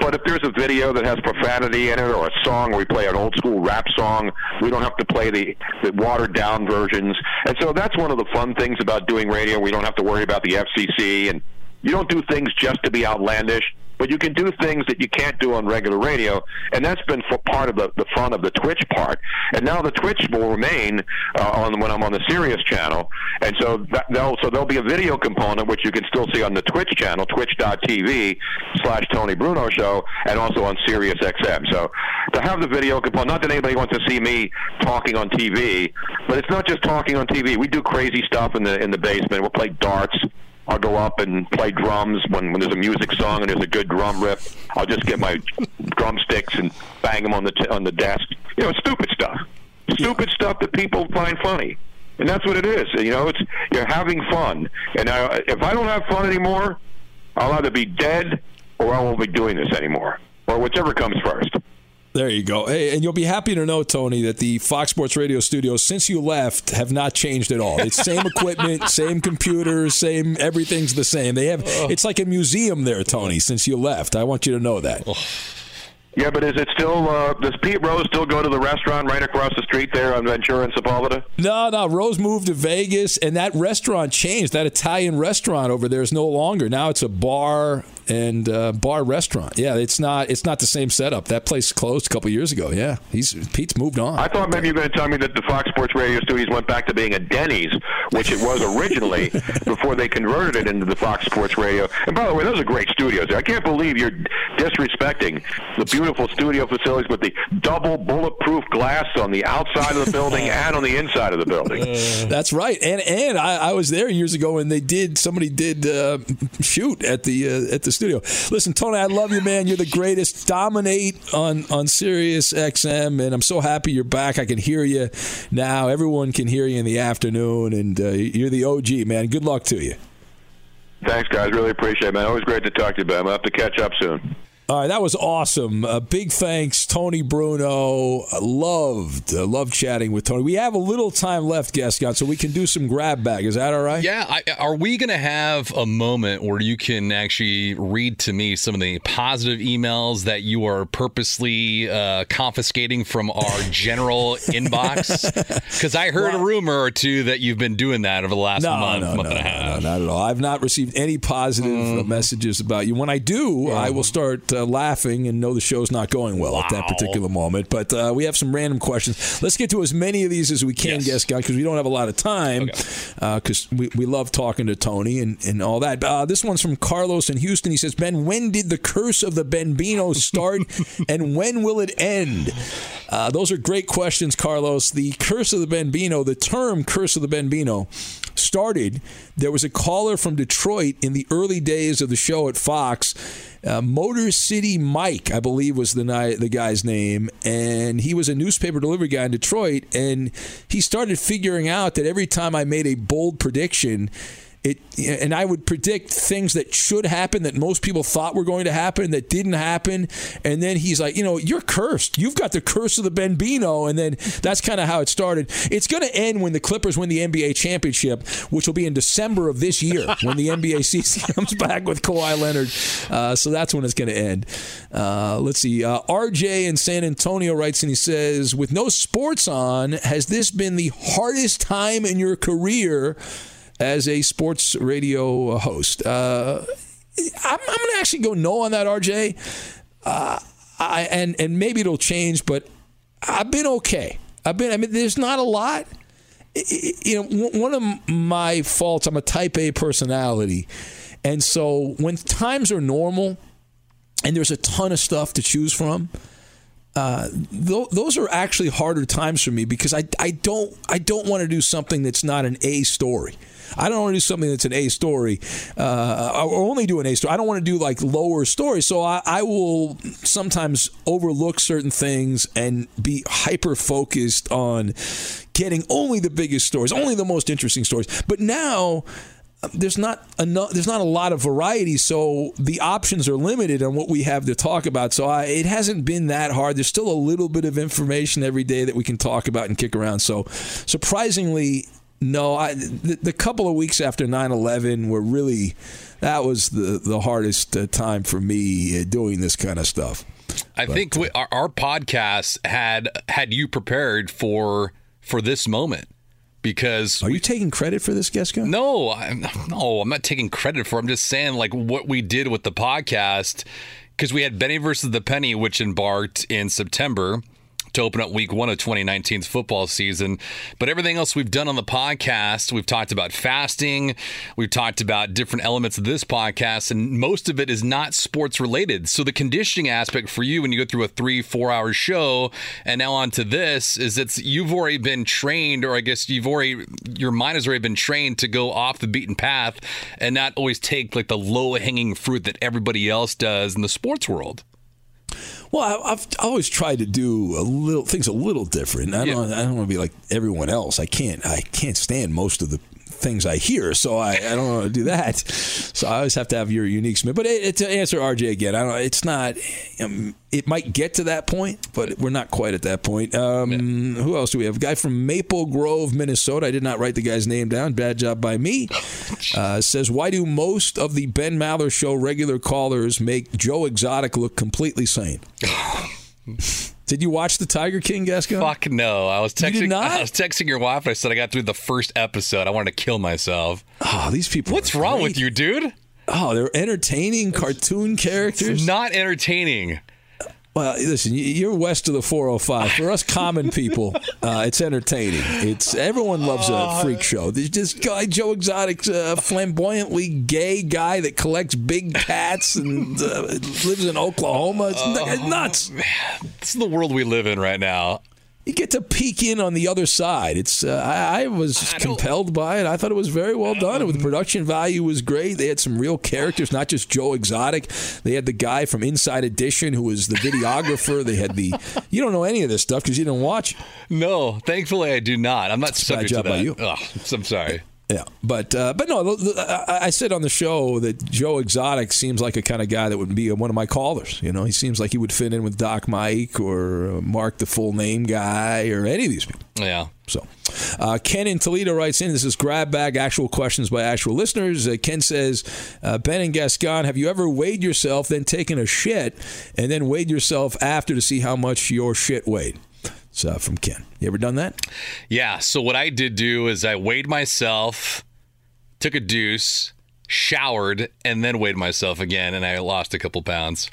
S2: But if there's a video that has profanity in it or a song where we play an old school rap song, we don't have to play the, the watered down versions. And so that's one of the fun things about doing radio. We don't have to worry about the FCC and you don't do things just to be outlandish but you can do things that you can't do on regular radio, and that's been part of the, the fun of the Twitch part. And now the Twitch will remain uh, on when I'm on the Sirius channel, and so that, there'll so there'll be a video component which you can still see on the Twitch channel, twitch.tv slash Tony Bruno Show, and also on Sirius XM. So to have the video component, not that anybody wants to see me talking on TV, but it's not just talking on TV. We do crazy stuff in the in the basement. We'll play darts. I'll go up and play drums when, when there's a music song and there's a good drum riff. I'll just get my drumsticks and bang them on the t- on the desk. You know, stupid stuff, stupid stuff that people find funny, and that's what it is. You know, it's you're having fun. And I, if I don't have fun anymore, I'll either be dead or I won't be doing this anymore, or whichever comes first.
S1: There you go. Hey, and you'll be happy to know, Tony, that the Fox Sports Radio studios, since you left, have not changed at all. It's same equipment, same computers, same everything's the same. They have it's like a museum there, Tony, since you left. I want you to know that.
S2: Yeah, but is it still? Uh, does Pete Rose still go to the restaurant right across the street there on Ventura and Sepulveda?
S1: No, no. Rose moved to Vegas, and that restaurant changed. That Italian restaurant over there is no longer. Now it's a bar and uh, bar restaurant. Yeah, it's not. It's not the same setup. That place closed a couple years ago. Yeah, he's Pete's moved on.
S2: I thought maybe you were going to tell me that the Fox Sports Radio studios went back to being a Denny's, which it was originally before they converted it into the Fox Sports Radio. And by the way, those are great studios. I can't believe you're disrespecting the beautiful studio facilities with the double bulletproof glass on the outside of the building and on the inside of the building.
S1: That's right. And and I, I was there years ago, and they did. Somebody did uh, shoot at the uh, at the studio. Listen, Tony, I love you, man. You're the greatest. Dominate on on Sirius XM, and I'm so happy you're back. I can hear you now. Everyone can hear you in the afternoon, and uh, you're the OG, man. Good luck to you.
S2: Thanks, guys. Really appreciate it, man. Always great to talk to you, Ben. To have to catch up soon.
S1: All right, that was awesome. Uh, big thanks, Tony Bruno. I loved, uh, loved chatting with Tony. We have a little time left, Gascon, so we can do some grab bag. Is that all right?
S3: Yeah. I, are we going to have a moment where you can actually read to me some of the positive emails that you are purposely uh, confiscating from our general inbox? Because I heard well, a rumor or two that you've been doing that over the last
S1: no,
S3: month,
S1: no,
S3: month
S1: no,
S3: and a half.
S1: No, not at all. I've not received any positive mm. messages about you. When I do, I will start uh, laughing and know the show's not going well
S3: wow.
S1: at that particular moment. But uh, we have some random questions. Let's get to as many of these as we can, yes. guest guy, because we don't have a lot of time. Because okay. uh, we, we love talking to Tony and, and all that. Uh, this one's from Carlos in Houston. He says, Ben, when did the curse of the Benbino start and when will it end? Uh, those are great questions, Carlos. The curse of the Benbino, the term curse of the Benbino, started. There was a caller from Detroit in the early days of the show at Fox uh, Motor City Mike, I believe, was the the guy's name, and he was a newspaper delivery guy in Detroit, and he started figuring out that every time I made a bold prediction it and I would predict things that should happen that most people thought were going to happen that didn't happen. And then he's like, you know, you're cursed. You've got the curse of the Benbino. And then that's kind of how it started. It's going to end when the Clippers win the NBA championship, which will be in December of this year when the NBA season comes back with Kawhi Leonard. Uh, so that's when it's going to end. Uh, let's see. Uh, RJ in San Antonio writes and he says, with no sports on, has this been the hardest time in your career? As a sports radio host. Uh, I'm, I'm going to actually go no on that, RJ. Uh, I, and and maybe it'll change, but I've been okay. I've been. I mean, there's not a lot. You know, one of my faults. I'm a Type A personality, and so when times are normal, and there's a ton of stuff to choose from. Uh, th- those are actually harder times for me because I, I don't I don't want to do something that's not an A story. I don't want to do something that's an A story, uh, or only do an A story. I don't want to do like lower stories. So I, I will sometimes overlook certain things and be hyper focused on getting only the biggest stories, only the most interesting stories. But now there's not enough there's not a lot of variety so the options are limited on what we have to talk about so I, it hasn't been that hard there's still a little bit of information every day that we can talk about and kick around so surprisingly no, I, the, the, couple of weeks after 9/11 were really that was the the hardest uh, time for me uh, doing this kind of stuff.
S3: I but, think we, our, our podcast had had you prepared for for this moment because
S1: are you taking credit for this guest guy?
S3: No, I'm, no, I'm not taking credit for. It. I'm just saying like what we did with the podcast because we had Benny versus the Penny, which embarked in September to open up week one of 2019's football season. But everything else we've done on the podcast, we've talked about fasting, we've talked about different elements of this podcast, and most of it is not sports related. So the conditioning aspect for you when you go through a three, four hour show and now on to this is it's you've already been trained, or I guess you've already, your mind has already been trained to go off the beaten path and not always take like the low hanging fruit that everybody else does in the sports world.
S1: Well, I, have always tried to do a little things a little different. I don't. I don't want to be like everyone else. I can't. I can't stand most of the things I hear, so I, I don't want to do that. So I always have to have your unique spin. But it, it, to answer RJ again, I don't. It's not. Um, it might get to that point, but we're not quite at that point. Um, yeah. Who else do we have? A guy from Maple Grove, Minnesota. I did not write the guy's name down. Bad job by me. Uh, says, why do most of the Ben Maller Show regular callers make Joe Exotic look completely sane? Did you watch the Tiger King, Gascon?
S3: Fuck no. I was
S1: did
S3: texting.
S1: not?
S3: I was texting your wife. I said I got through the first episode. I wanted to kill myself.
S1: Oh, these people.
S3: What's wrong
S1: great.
S3: with you, dude?
S1: Oh, they're entertaining cartoon characters.
S3: It's not entertaining.
S1: Well, listen, you're west of the 405. For us common people, uh, it's entertaining. It's everyone loves a freak show. There's this guy Joe Exotic's a flamboyantly gay guy that collects big cats and uh, lives in Oklahoma. It's, it's nuts.
S3: This is the world we live in right now.
S1: You get to peek in on the other side. It's uh, I, I was
S3: I
S1: compelled by it. I thought it was very well done. The production value was great. They had some real characters, not just Joe Exotic. They had the guy from Inside Edition who was the videographer. they had the you don't know any of this stuff because you didn't watch. it.
S3: No, thankfully I do not. I'm not
S1: bad
S3: subject to that.
S1: by you.
S3: Ugh, I'm sorry.
S1: Yeah, but uh, but no, the- the- I I said on the show that Joe Exotic seems like a kind of guy that would be one of my callers. You know, he seems like he would fit in with Doc Mike or uh, Mark the Full Name guy or any of these people.
S3: Yeah.
S1: So, uh, Ken in Toledo writes in. This is grab bag actual questions by actual listeners. Uh, Ken says, uh, Ben and Gascon, have you ever weighed yourself, then taken a shit, and then weighed yourself after to see how much your shit weighed? It's uh, from Ken. You ever done that?
S3: Yeah. So what I did do is I weighed myself, took a deuce, showered, and then weighed myself again, and I lost a couple pounds.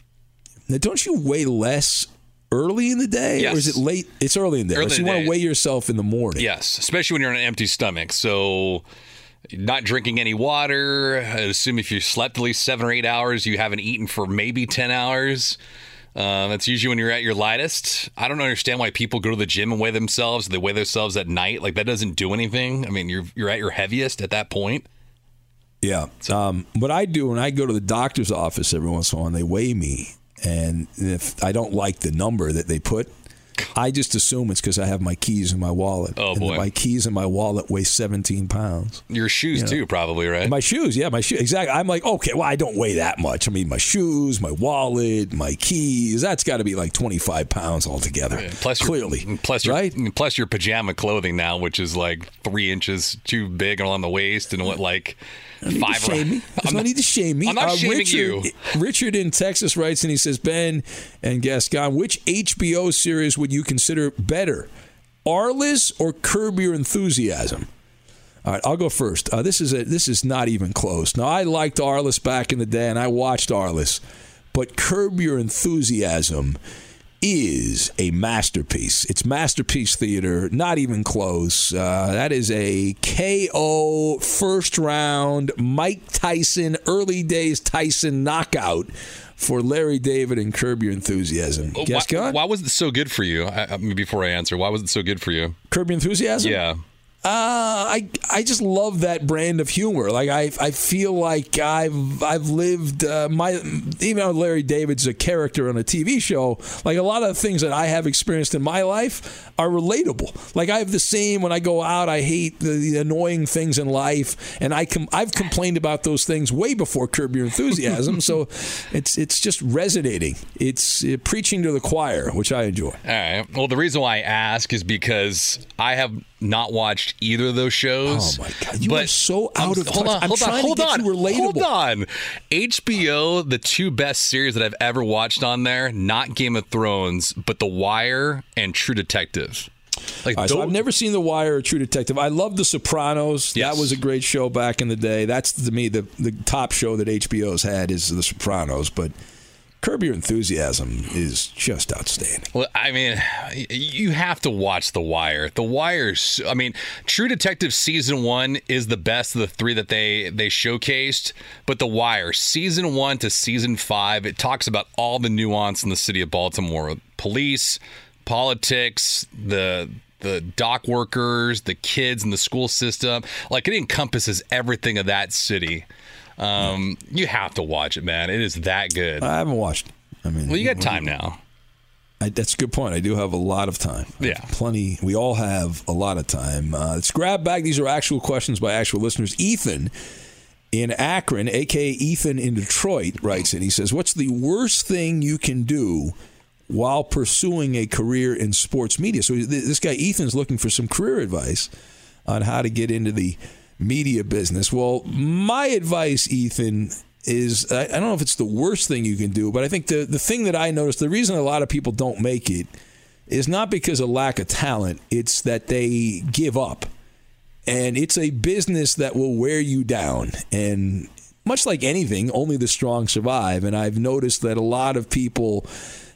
S1: Now, don't you weigh less early in the day, or is it late? It's early in the day.
S3: Early
S1: so you want to weigh yourself in the morning.
S3: Yes, especially when you're on an empty stomach. So, not drinking any water. I assume if you slept at least seven or eight hours, you haven't eaten for maybe 10 hours. Um, that's usually when you're at your lightest. I don't understand why people go to the gym and weigh themselves. They weigh themselves at night. Like, that doesn't do anything. I mean, you're, you're at your heaviest at that point.
S1: Yeah. Um, what I do when I go to the doctor's office every once in a while, they weigh me, and if I don't like the number that they put, I just assume it's because I have my keys in my wallet.
S3: Oh,
S1: and
S3: boy.
S1: My keys in my wallet weigh 17 pounds.
S3: Your shoes, too, probably, right?
S1: My shoes, yeah, my shoes. Exactly. I'm like, okay, well, I don't weigh that much. I mean, my shoes, my wallet, my keys, that's got to be like 25 pounds altogether.
S3: Plus, your-
S1: Clearly.
S3: plus your
S1: right?
S3: plus your pajama clothing now, which is like three inches too big along the waist, and what like five.
S1: to shame me. There's
S3: I'm
S1: no
S3: not-
S1: need to shame me.
S3: I'm not
S1: Uh,
S3: shaming
S1: Richard,
S3: you.
S1: Richard in Texas writes and he says, Ben and Gascon, which HBO series would you consider better, Arliss or Curb Your Enthusiasm? All right, I'll go first. Uh, this is a, this is not even close. Now, I liked Arliss back in the day, and I watched Arliss, but Curb Your Enthusiasm is a masterpiece. It's masterpiece theater, not even close. Uh, that is a KO first round Mike Tyson early days Tyson knockout for Larry David and Curb Your Enthusiasm.
S3: Why,
S1: Gascon?
S3: why was it so good for you? I, I mean, before I answer, why was it so good for you?
S1: Curb Your Enthusiasm?
S3: Yeah.
S1: Uh, I I just love that brand of humor. Like I I feel like I've I've lived uh, my even though Larry David's a character on a TV show. Like a lot of the things that I have experienced in my life are relatable. Like I have the same when I go out. I hate the, the annoying things in life, and I com- I've complained about those things way before Curb Your Enthusiasm. so it's it's just resonating. It's uh, preaching to the choir, which I enjoy.
S3: All right. Well, the reason why I ask is because I have not watched either of those shows.
S1: Oh my God, you
S3: but
S1: are so
S3: I'm-
S1: out of
S3: hold
S1: touch.
S3: On,
S1: I'm
S3: hold
S1: trying
S3: on,
S1: to
S3: hold
S1: get
S3: on,
S1: you relatable.
S3: Hold on. HBO, the two best series that I've ever watched on there, not Game of Thrones, but The Wire and True Detective. Like
S1: right, so I've never seen The Wire or True Detective. I love The Sopranos.
S3: Yes.
S1: That was a great show back in the day. That's to me the the top show that HBO's had is The Sopranos. But Curb Your Enthusiasm is just outstanding.
S3: Well, I mean, you have to watch The Wire. The Wire's, I mean, True Detective season one is the best of the three that they they showcased. But The Wire, season one to season five, it talks about all the nuance in the city of Baltimore, police, politics, the the dock workers, the kids and the school system. Like it encompasses everything of that city. Um, you have to watch it, man. It is that good.
S1: I haven't watched. it. I mean,
S3: Well, you got time now.
S1: I, that's a good point. I do have a lot of time.
S3: Yeah.
S1: plenty. We all have a lot of time. Uh, it's grab bag. These are actual questions by actual listeners. Ethan in Akron, aka Ethan in Detroit, writes and He says, "What's the worst thing you can do?" While pursuing a career in sports media. So, th- this guy Ethan's looking for some career advice on how to get into the media business. Well, my advice, Ethan, is I, I don't know if it's the worst thing you can do, but I think the the thing that I noticed, the reason a lot of people don't make it is not because of lack of talent, it's that they give up. And it's a business that will wear you down. And much like anything, only the strong survive. And I've noticed that a lot of people,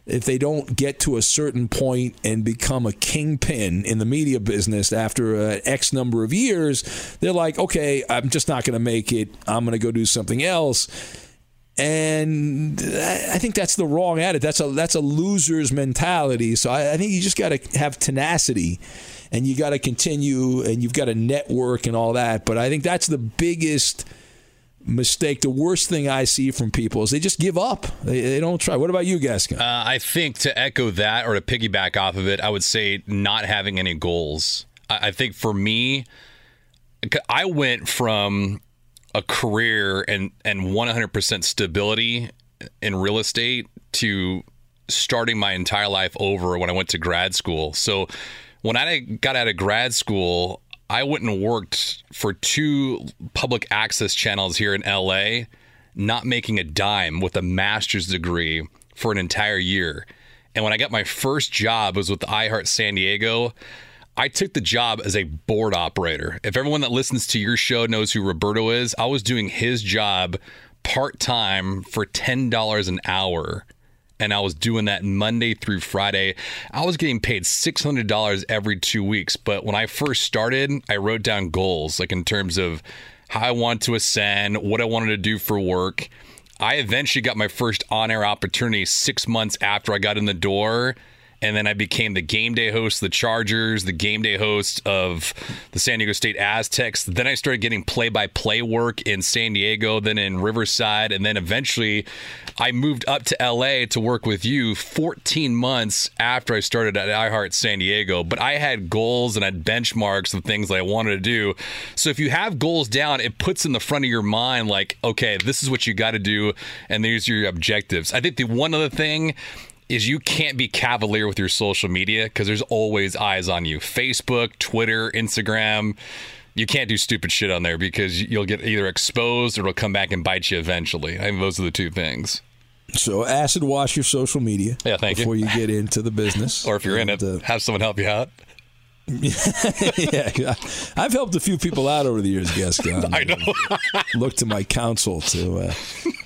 S1: if they don't get to a certain point and become a kingpin in the media business after uh, X number of years, they're like, okay, I'm just not going to make it. I'm going to go do something else. And I think that's the wrong attitude. That's a that's a loser's mentality. So I, I think you just got to have tenacity, and you got to continue, and you've got to network and all that. But I think that's the biggest mistake. The worst thing I see from people is they just give up. They, they don't try. What about you, Gascon?
S3: Uh, I think to echo that or to piggyback off of it, I would say not having any goals. I, I think for me, I went from a career and and 100% stability in real estate to starting my entire life over when I went to grad school. So when I got out of grad school, I went and worked for two public access channels here in LA, not making a dime with a master's degree for an entire year. And when I got my first job, was with iHeart San Diego. I took the job as a board operator. If everyone that listens to your show knows who Roberto is, I was doing his job part time for $10 an hour. And I was doing that Monday through Friday. I was getting paid $600 every two weeks. But when I first started, I wrote down goals, like in terms of how I want to ascend, what I wanted to do for work. I eventually got my first on air opportunity six months after I got in the door and then I became the game day host of the Chargers, the game day host of the San Diego State Aztecs. Then I started getting play by play work in San Diego, then in Riverside, and then eventually I moved up to LA to work with you 14 months after I started at iHeart San Diego. But I had goals and I had benchmarks of things that I wanted to do. So if you have goals down, it puts in the front of your mind, like, okay, this is what you got to do, and these are your objectives. I think the one other thing is you can't be cavalier with your social media because there's always eyes on you. Facebook, Twitter, Instagram. You can't do stupid shit on there because you'll get either exposed or it'll come back and bite you eventually. I think those are the two things.
S1: So acid wash your social media.
S3: Yeah, thank
S1: before
S3: you.
S1: you get into the business,
S3: or if you're and, in it, uh, have someone help you out.
S1: yeah, I've helped a few people out over the years, Gascon.
S3: I know.
S1: Look to my counsel to. Uh,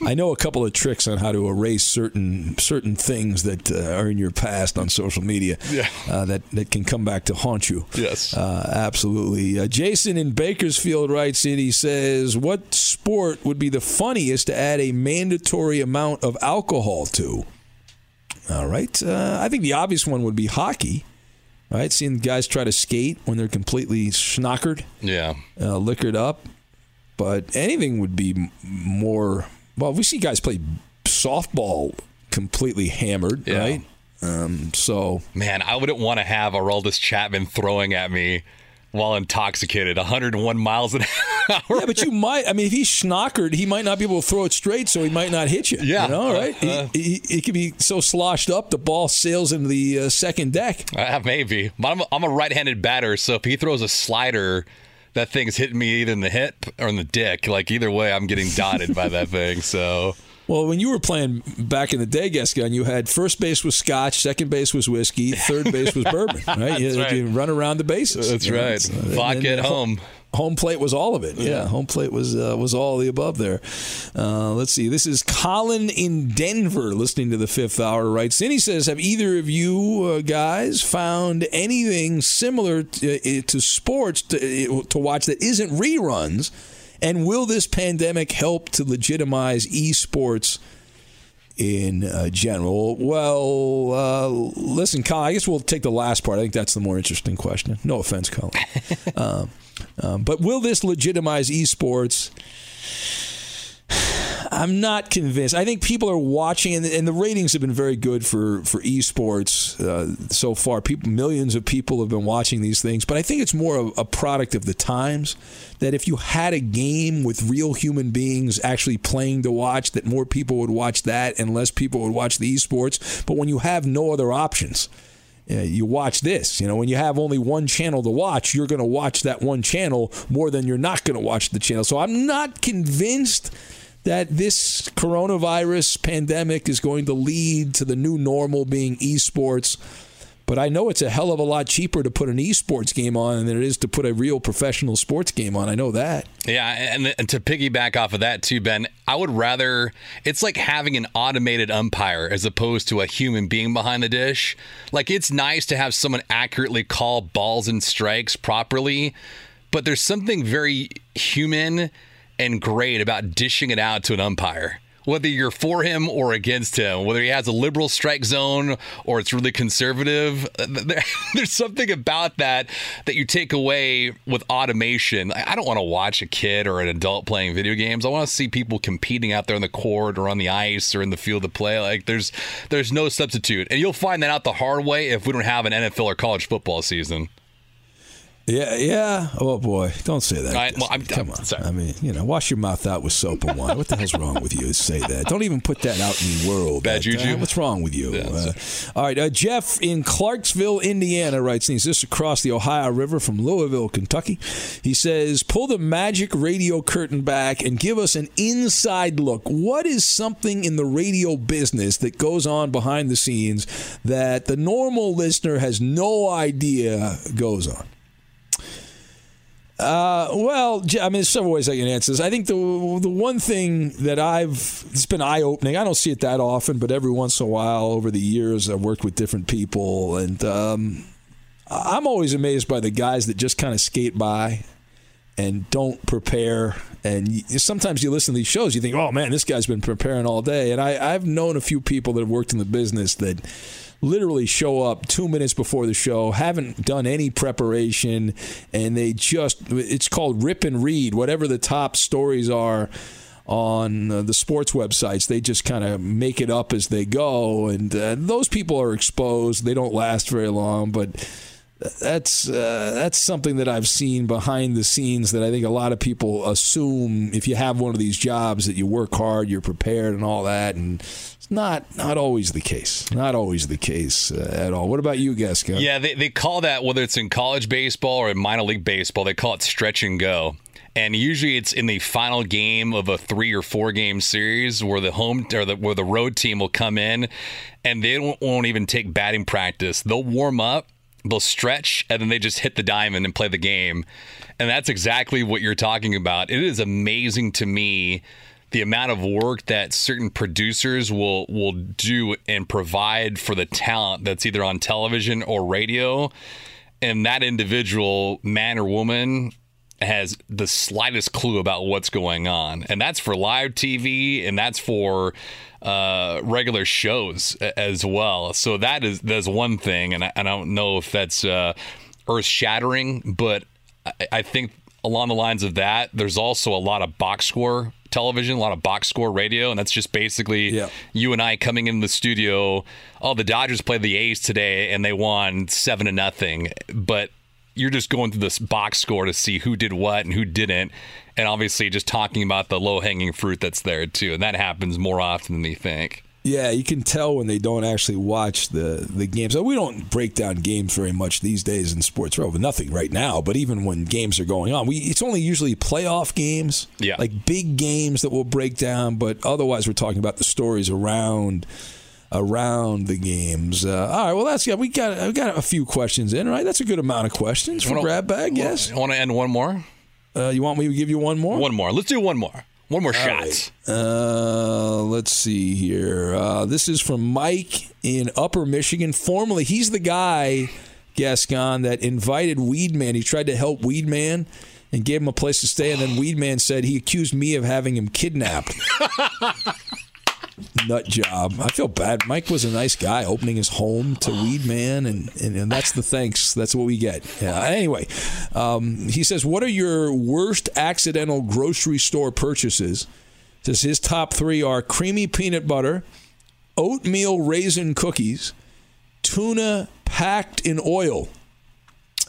S1: I know a couple of tricks on how to erase certain certain things that uh, are in your past on social media.
S3: Yeah.
S1: Uh, that that can come back to haunt you.
S3: Yes.
S1: Uh, absolutely. Uh, Jason in Bakersfield writes in. He says, "What sport would be the funniest to add a mandatory amount of alcohol to?" All right. Uh, I think the obvious one would be hockey right? Seeing guys try to skate when they're completely schnockered,
S3: yeah,
S1: uh, liquored up. But anything would be more. Well, we see guys play softball completely hammered,
S3: yeah.
S1: right? Um, so,
S3: man, I wouldn't want to have Aroldis Chapman throwing at me while intoxicated, 101 miles an hour.
S1: Yeah, but you might. I mean, if he's schnockered, he might not be able to throw it straight, so he might not hit you.
S3: Yeah,
S1: you know, right?
S3: Uh,
S1: he, he, he, could be so sloshed up, the ball sails into the uh, second deck.
S3: Uh, maybe, but I'm a, I'm a right-handed batter, so if he throws a slider. That thing's hitting me either in the hip or in the dick. Like either way, I'm getting dotted by that thing. So
S1: well, when you were playing back in the day, Gascon, you had first base was scotch, second base was whiskey, third base was bourbon, right? You,
S3: right.
S1: you run around the bases.
S3: That's right. So, Vodka at home.
S1: Home plate was all of it. Yeah, yeah home plate was uh, was all the above there. Uh, let's see. This is Colin in Denver, listening to the Fifth Hour. Writes in. He says, "Have either of you uh, guys found anything similar to, uh, to sports to, to watch that isn't reruns?" And will this pandemic help to legitimize esports in uh, general? Well, uh, listen, Colin, I guess we'll take the last part. I think that's the more interesting question. No offense, Colin. um, um, but will this legitimize esports? I'm not convinced. I think people are watching, and, and the ratings have been very good for for esports uh, so far. People, millions of people have been watching these things, but I think it's more a, a product of the times. That if you had a game with real human beings actually playing to watch, that more people would watch that, and less people would watch the esports. But when you have no other options. you watch this. You know, when you have only one channel to watch, you're going to watch that one channel more than you're not going to watch the channel. So I'm not convinced that this coronavirus pandemic is going to lead to the new normal being esports. But I know it's a hell of a lot cheaper to put an esports game on than it is to put a real professional sports game on. I know that.
S3: Yeah, and, and, to piggyback off of that too, Ben, I would rather it's like having an automated umpire as opposed to a human being behind the dish. Like it's nice to have someone accurately call balls and strikes properly, but there's something very human and great about dishing it out to an umpire whether you're for him or against him, whether he has a liberal strike zone or it's really conservative. there's something about that that you take away with automation. I don't want to watch a kid or an adult playing video games. I want to see people competing out there on the court or on the ice or in the field of play. Like there's there's no substitute, and you'll find that out the hard way if we don't have an NFL or college football season.
S1: Yeah, yeah. Oh boy, don't say that.
S3: I, well, I'm,
S1: Come
S3: I'm,
S1: on.
S3: Sorry.
S1: I mean, you know, wash your mouth out with soap and water. What the hell's wrong with you? to Say that. Don't even put that out in the world.
S3: Bad juju?
S1: uh, what's wrong with you?
S3: Yeah,
S1: Uh, all right, uh, Jeff in Clarksville, Indiana, writes. He's just across the Ohio River from Louisville, Kentucky. He says, "Pull the magic radio curtain back and give us an inside look. What is something in the radio business that goes on behind the scenes that the normal listener has no idea goes on?" Uh, well, I mean, there's several ways I can answer this. I think the the one thing that I've it's been eye opening. I don't see it that often, but every once in a while over the years, I've worked with different people, and um, I'm always amazed by the guys that just kind of skate by and don't prepare. And sometimes you listen to these shows, you think, "Oh man, this guy's been preparing all day." And I, I've known a few people that have worked in the business that literally show up two minutes before the show, haven't done any preparation, and they just, it's called rip and read, whatever the top stories are on uh, the sports websites. They just kind of make it up as they go. And uh, those people are exposed. They don't last very long, but that's uh, that's something that I've seen behind the scenes that I think a lot of people assume if you have one of these jobs that you work hard, you're prepared, and all that, and not not always the case. Not always the case uh, at all. What about you, Gasca?
S3: Yeah, they, they call that whether it's in college baseball or in minor league baseball, they call it stretch and go. And usually it's in the final game of a three or four game series where the home or the, where the road team will come in and they won't even take batting practice. They'll warm up, they'll stretch, and then they just hit the diamond and play the game. And that's exactly what you're talking about. It is amazing to me the amount of work that certain producers will will do and provide for the talent that's either on television or radio. And that individual man or woman has the slightest clue about what's going on. And that's for live tv and that's for uh, regular shows as well. So that is that's one thing and i, I don't know if that's uh, earth shattering but I, I think along the lines of that there's also a lot of box score television, a lot of box score radio, and that's just basically
S1: Yeah.
S3: you and I coming in the studio. Oh, the Dodgers played the A's today, and they won seven to nothing. But you're just going through this box score to see who did what and who didn't, and obviously just talking about the low hanging fruit that's there too, and that happens more often than you think.
S1: Yeah, you can tell when they don't actually watch the the games. We don't break down games very much these days in sports. Well, nothing right now, but even when games are going on, we it's only usually playoff games,
S3: Yeah.
S1: like big games that we'll break down. But otherwise, we're talking about the stories around around the games. Uh, all right, well that's yeah. We got we got a few questions in, right? That's a good amount of questions for
S3: Wanna-
S1: grab bag. Yes.
S3: I want to end one more.
S1: Uh, you want me to give you one more?
S3: One more. Let's do one more. One more shot.
S1: right. Uh, let's see here. Uh, this is from Mike in Upper Michigan. Formerly, he's the guy, Gascon, that invited Weedman. He tried to help Weedman and gave him a place to stay, and then Weedman said he accused me of having him kidnapped. Nut job. I feel bad. Mike was a nice guy opening his home to Weedman, and, and, and that's the thanks. That's what we get. Yeah. Anyway, um, he says, What are your worst accidental grocery store purchases? Says his top three are creamy peanut butter, oatmeal raisin cookies, tuna packed in oil.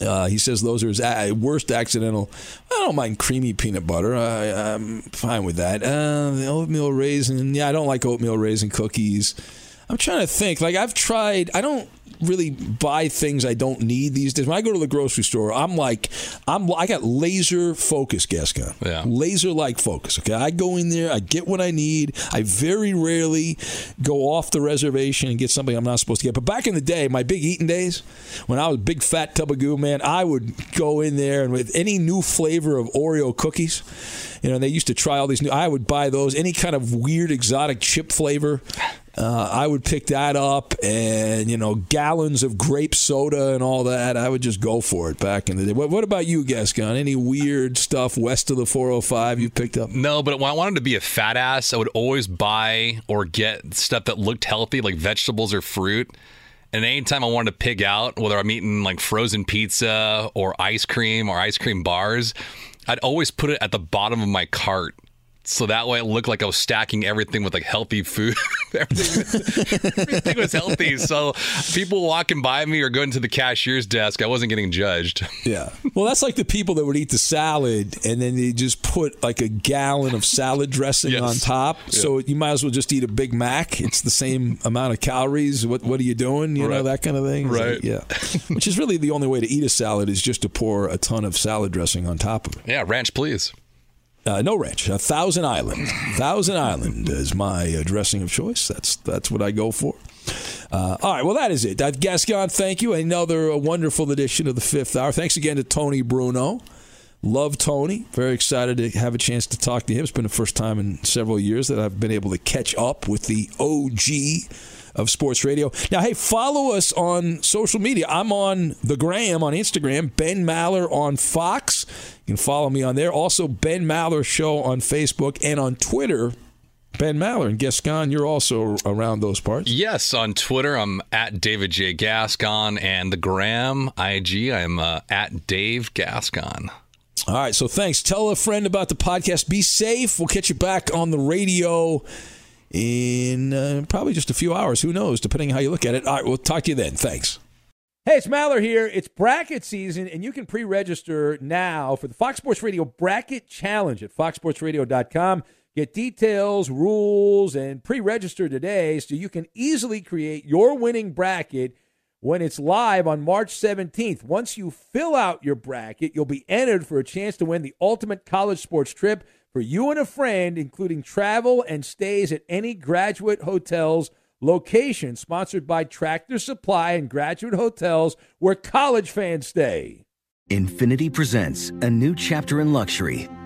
S1: Uh, he says those are his worst accidental. I don't mind creamy peanut butter. I, I'm fine with that. Uh, the oatmeal raisin. Yeah, I don't like oatmeal raisin cookies. I'm trying to think. Like I've tried. I don't really buy things I don't need these days. When I go to the grocery store, I'm like, I'm I got laser focus, Gascon.
S3: Yeah.
S1: Laser like focus. Okay, I go in there, I get what I need. I very rarely go off the reservation and get something I'm not supposed to get. But back in the day, my big eating days, when I was a big fat tub of goo, man, I would go in there and with any new flavor of Oreo cookies. You know, they used to try all these new. I would buy those. Any kind of weird exotic chip flavor, uh, I would pick that up, and you know, gallons of grape soda and all that. I would just go for it back in the day. What, what about you, Gascon? Any weird stuff west of the 405 you picked up?
S3: No, but when I wanted to be a fat ass, I would always buy or get stuff that looked healthy, like vegetables or fruit. And anytime I wanted to pig out, whether I'm eating like frozen pizza or ice cream or ice cream bars, I'd always put it at the bottom of my cart. So that way it looked like I was stacking everything with like healthy food. everything, everything was healthy. So people walking by me or going to the cashier's desk, I wasn't getting judged.
S1: Yeah. Well, that's like the people that would eat the salad and then they just put like a gallon of salad dressing
S3: Yes.
S1: on top. So you might as well just eat a Big Mac. It's the same amount of calories. What What are you doing? You know that kind of thing. It's like,
S3: Right.
S1: yeah. Which is really the only way to eat a salad is just to pour a ton of salad dressing on top of it.
S3: Yeah, ranch, please.
S1: Uh, no ranch, a Thousand Island. Thousand Island is my uh, dressing of choice. That's that's what I go for. Uh, all right, well that is it. Gascon, thank you. Another wonderful edition of the Fifth Hour. Thanks again to Tony Bruno. Love Tony. Very excited to have a chance to talk to him. It's been the first time in several years that I've been able to catch up with the OG of sports radio. Now, hey, follow us on social media. I'm on the gram on Instagram, Ben Maller on Fox. You can follow me on there. Also, Ben Maller Show on Facebook and on Twitter. Ben Maller and Gascon, you're also around those parts.
S3: Yes, on Twitter, I'm at David J. Gascon, and the Gram IG, I'm uh, at Dave Gascon.
S1: All right, so thanks. Tell a friend about the podcast. Be safe. We'll catch you back on the radio in uh, probably just a few hours. Who knows, depending on how you look at it. All right, we'll talk to you then. Thanks. Hey, it's Maller here. It's bracket season, and you can pre register now for the Fox Sports Radio Bracket Challenge at foxsportsradio.com. Get details, rules, and pre register today so you can easily create your winning bracket when it's live on March 17th. Once you fill out your bracket, you'll be entered for a chance to win the ultimate college sports trip for you and a friend, including travel and stays at any graduate hotels location sponsored by Tractor Supply and Graduate Hotels where college fans stay.
S5: Infiniti presents a new chapter in luxury,